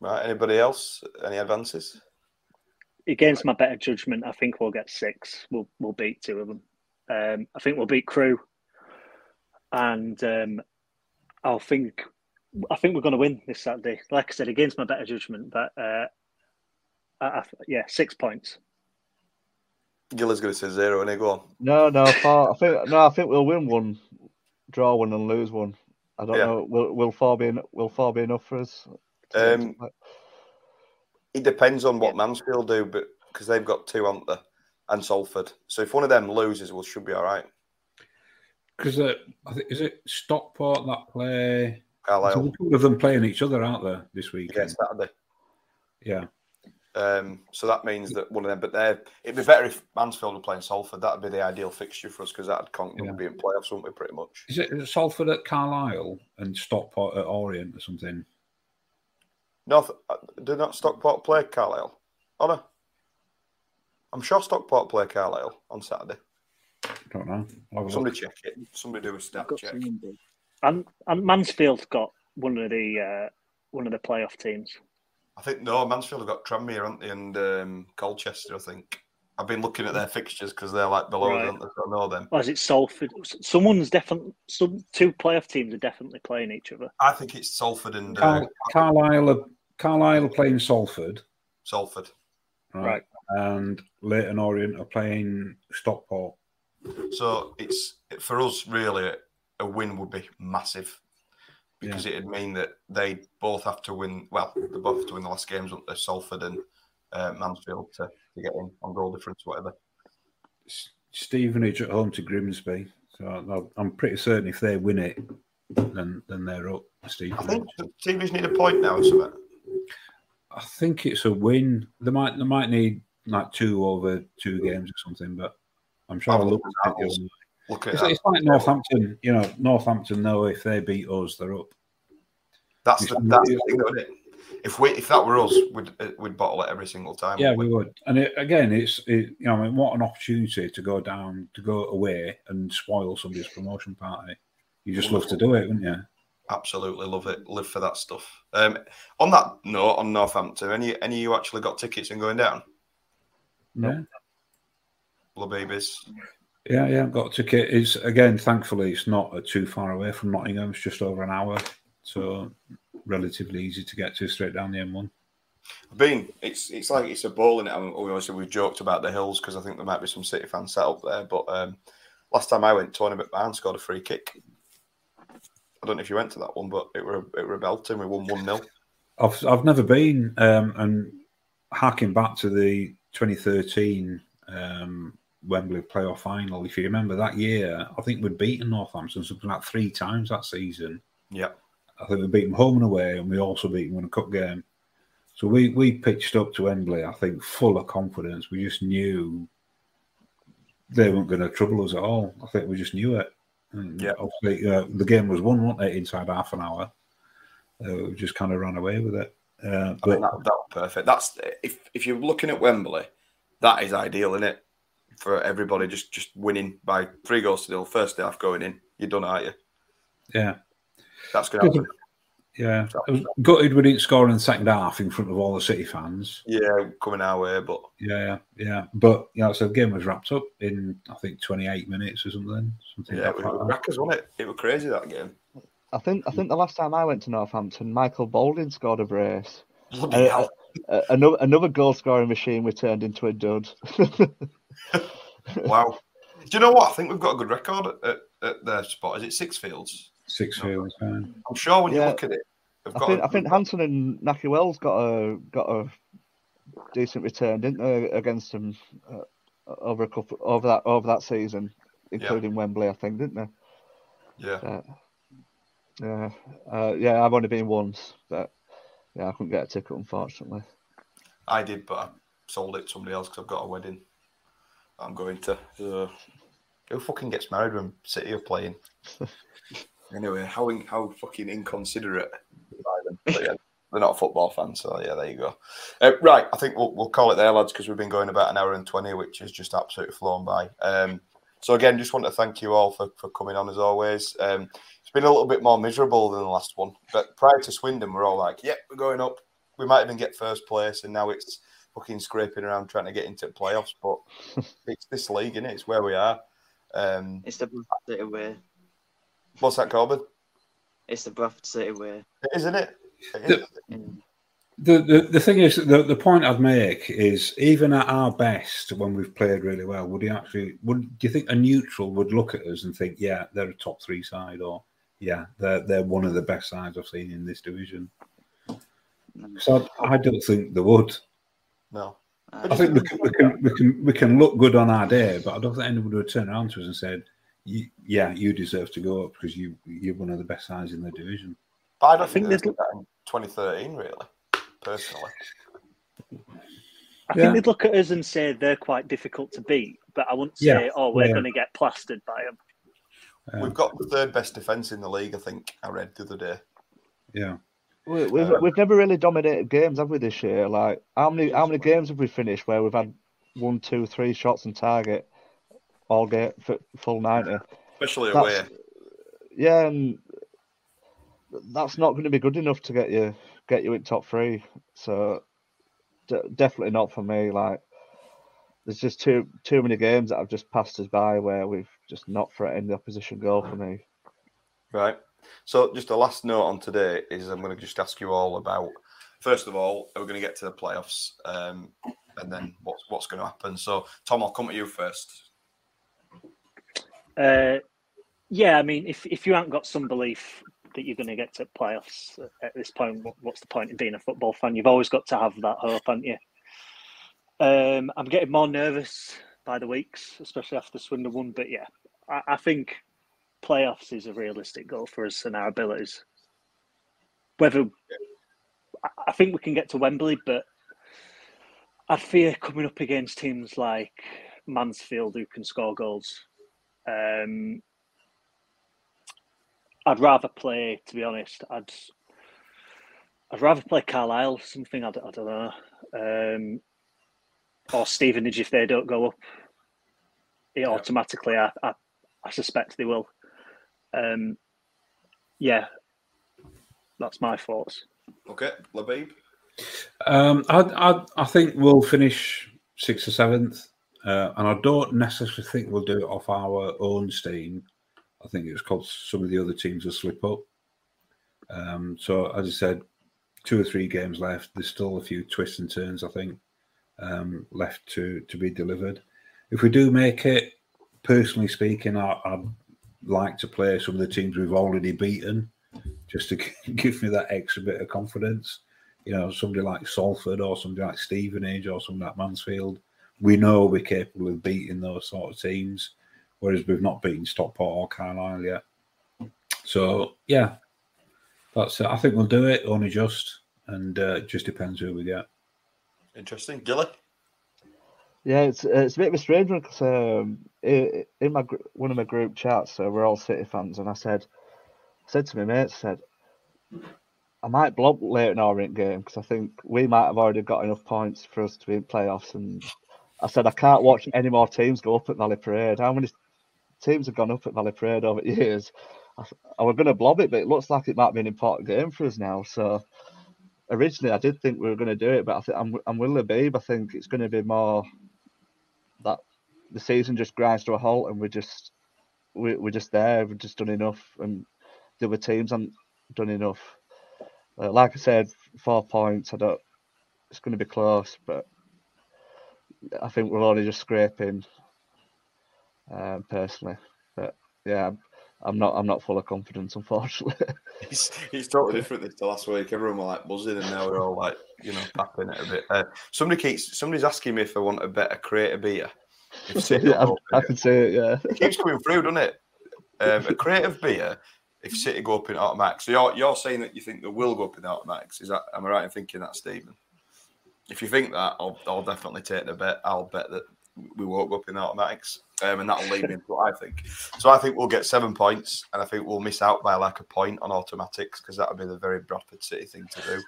Right. Anybody else? Any advances? Against my better judgment, I think we'll get six. We'll we'll beat two of them. Um, I think we'll beat Crewe, and um, I'll think I think we're going to win this Saturday. Like I said, against my better judgment, but uh, I, I, yeah, six points. Gilly's going to say zero, and he go on. No, no, four. I think no. I think we'll win one, draw one, and lose one. I don't Yeah. know. Will will four be will four be enough for us? Um. It depends on what Mansfield do, but because they've got two, aren't they? And Salford. So if one of them loses, we should be all right. Because uh, I think is it Stockport that play? Carlisle. So a couple of them playing each other, aren't there, this weekend? Against Saturday. Yeah. Um, so that means that one of them, but they're, it'd be better if Mansfield were playing Salford. That'd be the ideal fixture for us because that'd con- Yeah. be in playoffs, wouldn't we? Pretty much. Is it, is it Salford at Carlisle and Stockport at Orient or something? North, uh, do not Stockport play Carlisle? Oh no, I'm sure Stockport play Carlisle on Saturday. I don't know. Have Somebody look. check it. Somebody do a stat check. And and Mansfield got one of the uh, one of the playoff teams. I think no, Mansfield have got Tranmere, aren't they, and um, Colchester. I think I've been looking at their fixtures because they're like below, us, Right. aren't they? So I know them. Or is it Salford? Someone's definitely some two playoff teams are definitely playing each other. I think it's Salford and uh, Carlisle, are, Carlisle are playing Salford, Salford. right? Right. And Leyton Orient are playing Stockport. So it's for us really a win would be massive because it'd mean that they both have to win. Well, they both have to win the last games, uh, Salford and uh, Mansfield, to, to get in on goal difference, whatever. Stevenage at home to Grimsby. So I'm pretty certain if they win it, then then they're up. Stevenage. I Stevenage. think teams need a point now or something. I think it's a win. They might they might need like two over two games or something, but I'm sure I'll look at at that. the other- Look at It's, that. it's like Northampton, you know. Northampton know if they beat us, they're up. That's the, that's the thing, isn't it? If we if that were us, we'd uh, we'd bottle it every single time. Yeah, we would. And it, again, it's it, you know, I mean, what an opportunity to go down, to go away and spoil somebody's promotion party. You just love to do it, wouldn't you? Absolutely love it. Live for that stuff. Um, on that note, on Northampton, any any of you actually got tickets and going down? Yeah, Blue babies. Yeah, yeah. Got a ticket. It's again, thankfully, it's not uh, too far away from Nottingham. It's just over an hour, so relatively easy to get to straight down the M1. I've been it's it's like it's a ball in it. I mean, obviously we've joked about the hills because I think there might be some City fans set up there. But um, last time I went, Tony McMahon scored a free kick. I don't know if you went to that one, but it were it were a belting. We won one 0 I've I've never been, um, and harking back to the 2013 um, Wembley playoff final. If you remember that year, I think we'd beaten Northampton something like three times that season. Yeah, I think we beat them home and away, and we also beat them in a cup game. So we we pitched up to Wembley, I think, full of confidence. We just knew they weren't going to trouble us at all. I think we just knew it. And Yeah. obviously, uh, the game was won, wasn't it, inside half an hour? Uh, we just kind of ran away with it. Uh, I mean, that, that was perfect. That's if if you're looking at Wembley, that is ideal, isn't it? For everybody, just just winning by three goals to nil, first half going in, you're done, aren't you? yeah, That's going to happen. yeah. Was gutted we didn't score in the second half in front of all the City fans. Yeah, coming our way, but Yeah, yeah. But yeah, so the game was wrapped up in I think 28 minutes or something. Something yeah, like it was crackers, wasn't it? It was crazy that game. I think I think the last time I went to Northampton, Michael Balding scored a brace. Bloody Uh, hell. uh, another another goal scoring machine we turned into a dud. (laughs) Wow. Do you know what? I think we've got a good record at, at, at their spot. Is it Sixfields? Six fields. fine. I'm sure when you look at it, they've I think a- I think Hanson and Nahki Wells got a got a decent return, didn't they, against them uh, over a couple over that over that season, including Wembley, I think, didn't they? yeah. Uh, yeah, uh, yeah. I've only been once, but yeah, I couldn't get a ticket unfortunately. I did, but I sold it to somebody else because I've got a wedding I'm going to. So, who fucking gets married when City are playing? (laughs) anyway, how in, how fucking inconsiderate by them. But yeah, they're not a football fans, so yeah, there you go. Uh, right, I think we'll, we'll call it there, lads, because we've been going about an hour and 20, which is just absolutely flown by. Um, so, again, just want to thank you all for, for coming on as always. Um, it's been a little bit more miserable than the last one, but prior to Swindon, we're all like, yep, we're going up. We might even get first place, and now it's fucking scraping around trying to get into the playoffs. But (laughs) it's this league, is it? It's where we are. Um, It's the Bradford City way. what's that, Corbin? It's the Bradford City way. Is, isn't it? It is. The, the the thing is the the point I'd make is even at our best when we've played really well, would he actually would do you think a neutral would look at us and think, yeah, they're a top three side or yeah, they're they're one of the best sides I've seen in this division. So I, I don't think they would. No. I think we can, we can we can we can look good on our day, but I don't think anybody would turn around to us and said, "Yeah, you deserve to go up because you you're one of the best sides in the division." But I don't I think, think they did that in 2013, really, personally. I Yeah. think they'd look at us and say they're quite difficult to beat, but I wouldn't say, Yeah, oh, we're yeah. going to get plastered by them. We've got the third best defence in the league, I think. I read the other day. yeah, We, we've Uh, we've never really dominated games, have we? This year, like how many how many games have we finished where we've had one, two, three shots on target all get full ninety? Especially That's- away. Yeah, and that's not going to be good enough to get you get you in top three. So d- definitely not for me. Like there's just too too many games that have just passed us by where we've just not threatened the opposition goal for me. Right. So, just a last note on today is I'm going to just ask you all about. First of all, we're we going to get to the playoffs, um, and then what's what's going to happen? So, Tom, I'll come to you first. Uh, yeah, I mean, if if you haven't got some belief that you're going to get to playoffs at this point, what's the point in being a football fan? You've always got to have that hope, haven't you? Um, I'm getting more nervous by the weeks, especially after Swindon won. But yeah, I, I think playoffs is a realistic goal for us and our abilities. Whether I think we can get to Wembley, but I fear coming up against teams like Mansfield who can score goals. Um, I'd rather play, to be honest. I'd I'd rather play Carlisle, something I, I don't know, um, or Stevenage if they don't go up. It yeah. automatically, I, I, I suspect they will. Um, yeah, that's my thoughts. Okay, Labib. Um, I, I, I think we'll finish sixth or seventh, uh, and I don't necessarily think we'll do it off our own steam. I think it's called some of the other teams will slip up. Um, so, as I said, two or three games left. There's still a few twists and turns, I think, um, left to to be delivered. If we do make it, personally speaking, I, I'd like to play some of the teams we've already beaten, just to (laughs) give me that extra bit of confidence you know, somebody like Salford or somebody like Stevenage or somebody like Mansfield, we know we're capable of beating those sort of teams, whereas we've not beaten Stockport or Carlisle yet. So yeah, that's it. I think we'll do it only just, and uh, it just depends who we get. Interesting, Gilly. Yeah, it's it's a bit of a strange one because um, in my one of my group chats, so we're all City fans, and I said, I said to my mates, I said, I might block Leyton Orient game because I think we might have already got enough points for us to be in playoffs. And I said I can't watch any more teams go up at Valley Parade. How many teams have gone up at Valley Parade over the years? I, I was going to blob it, but it looks like it might be an important game for us now. So originally I did think we were going to do it, but I think I'm I'm with Labib. I think it's going to be more the season just grinds to a halt and we're just we, we're just there. We've just done enough, and the other teams haven't done enough. Uh, like I said, four points. I don't. It's going to be close, but I think we're only just scraping. Um, personally, but yeah, I'm, not. I'm not full of confidence, unfortunately. (laughs) it's, it's totally different this to last week. Everyone were like buzzing, and now we're all like, you know, tapping it a bit. Uh, somebody keeps. Somebody's asking me if I want a better creative beer. Yeah, I, I can say it. Yeah, it keeps coming through, doesn't it? Um, a creative beer if City go up in automatic. So you're you're saying that you think they will go up in automatics. Is that am I right in thinking that, Stephen? If you think that, I'll, I'll definitely take the bet. I'll bet that we won't go up in automatics, um, and that'll lead me into what I think. So I think we'll get seven points, and I think we'll miss out by like a point on automatics because that would be the very Bradford City thing to do.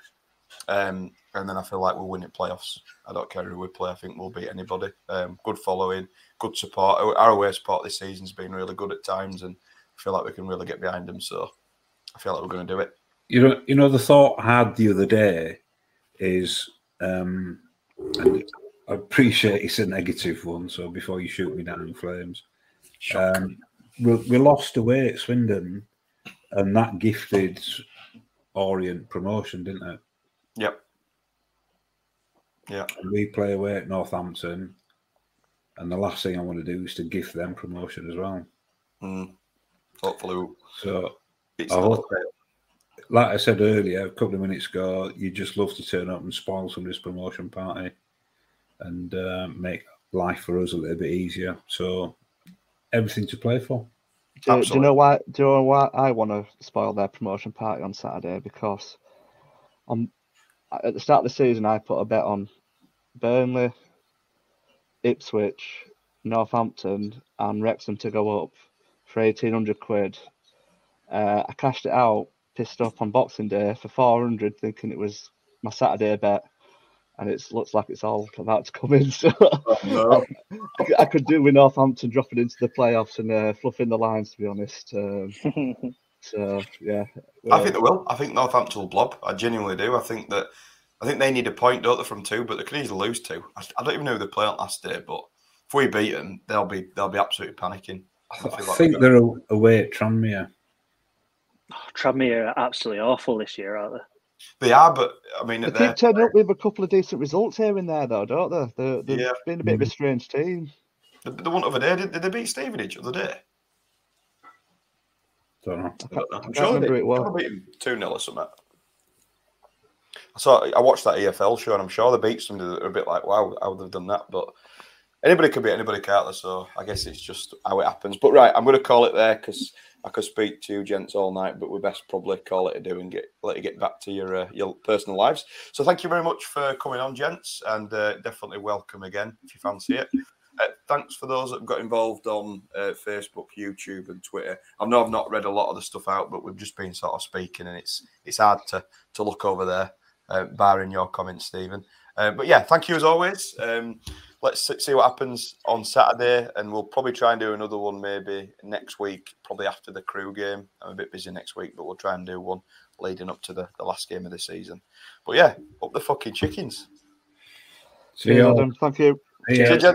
Um, and then I feel like we'll win it playoffs. I don't care who we play. I think we'll beat anybody. Um, good following, good support. Our away support this season's been really good at times, and I feel like we can really get behind them. So I feel like we're going to do it. You know, you know, the thought I had the other day is, um, and I appreciate it's a negative one. So before you shoot me down in flames, um, we, we lost away at Swindon, and that gifted Orient promotion, didn't it? Yep. Yeah. We play away at Northampton, and the last thing I want to do is to gift them promotion as well. Mm. Hopefully, so I hope, like I said earlier, a couple of minutes ago, you just love to turn up and spoil somebody's promotion party and uh, make life for us a little bit easier. So everything to play for. Do, do, you know why? Do you know why I want to spoil their promotion party on Saturday? Because on at the start of the season, I put a bet on Burnley, Ipswich, Northampton, and Wrexham to go up for 1800 quid. Uh, I cashed it out, pissed off on Boxing Day for 400, thinking it was my Saturday bet. And it looks like it's all about to come in. (laughs) So oh, no. I, I, could do with Northampton dropping into the playoffs and uh, fluffing the lines, to be honest. Um, (laughs) so yeah, I think they will. I think Northampton will blob. I genuinely do. I think that I think they need a point, don't they, from two, but they could easily lose two. I, I don't even know who they play on last day, but if we beat them, they'll be they'll be absolutely panicking. I, I like think they're away at Tranmere. Oh, Tranmere are absolutely awful this year, aren't they? They are, but I mean, they keep turning up with a couple of decent results here and there, though, don't they? They're, they've yeah. been a bit of a strange team. The, the one other day, did, did they beat Stevenage the other day? Don't know. I'm sure they remember beat, it well. beat them 2 0 or something. I saw, I watched that EFL show and I'm sure they beat somebody that were a bit like, wow, how would they've done that? But anybody could beat anybody, can't they? So I guess it's just how it happens. But right, I'm going to call it there because I could speak to you gents all night, but we best probably call it a do and get let you get back to your uh, your personal lives. So thank you very much for coming on, gents, and uh, definitely welcome again if you fancy it. Uh, thanks for those that have got involved on uh, Facebook, YouTube, and Twitter. I know I've not read a lot of the stuff out, but we've just been sort of speaking, and it's it's hard to to look over there, uh, barring your comments, Stephen. Uh, but yeah, thank you as always. Um, let's see- see what happens on Saturday, and we'll probably try and do another one maybe next week, probably after the Crewe game. I'm a bit busy next week, but we'll try and do one leading up to the, the last game of the season. But yeah, up the fucking chickens. See you all. Adam, Thank you. Yeah.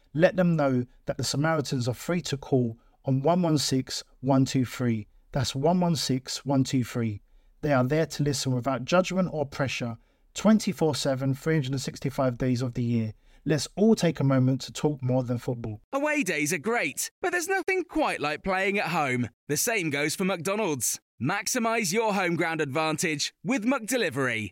let them know that the Samaritans are free to call on 116 123. That's 116 123. They are there to listen without judgment or pressure 24 7, 365 days of the year. Let's all take a moment to talk more than football. Away days are great, but there's nothing quite like playing at home. The same goes for McDonald's. Maximize your home ground advantage with McDelivery.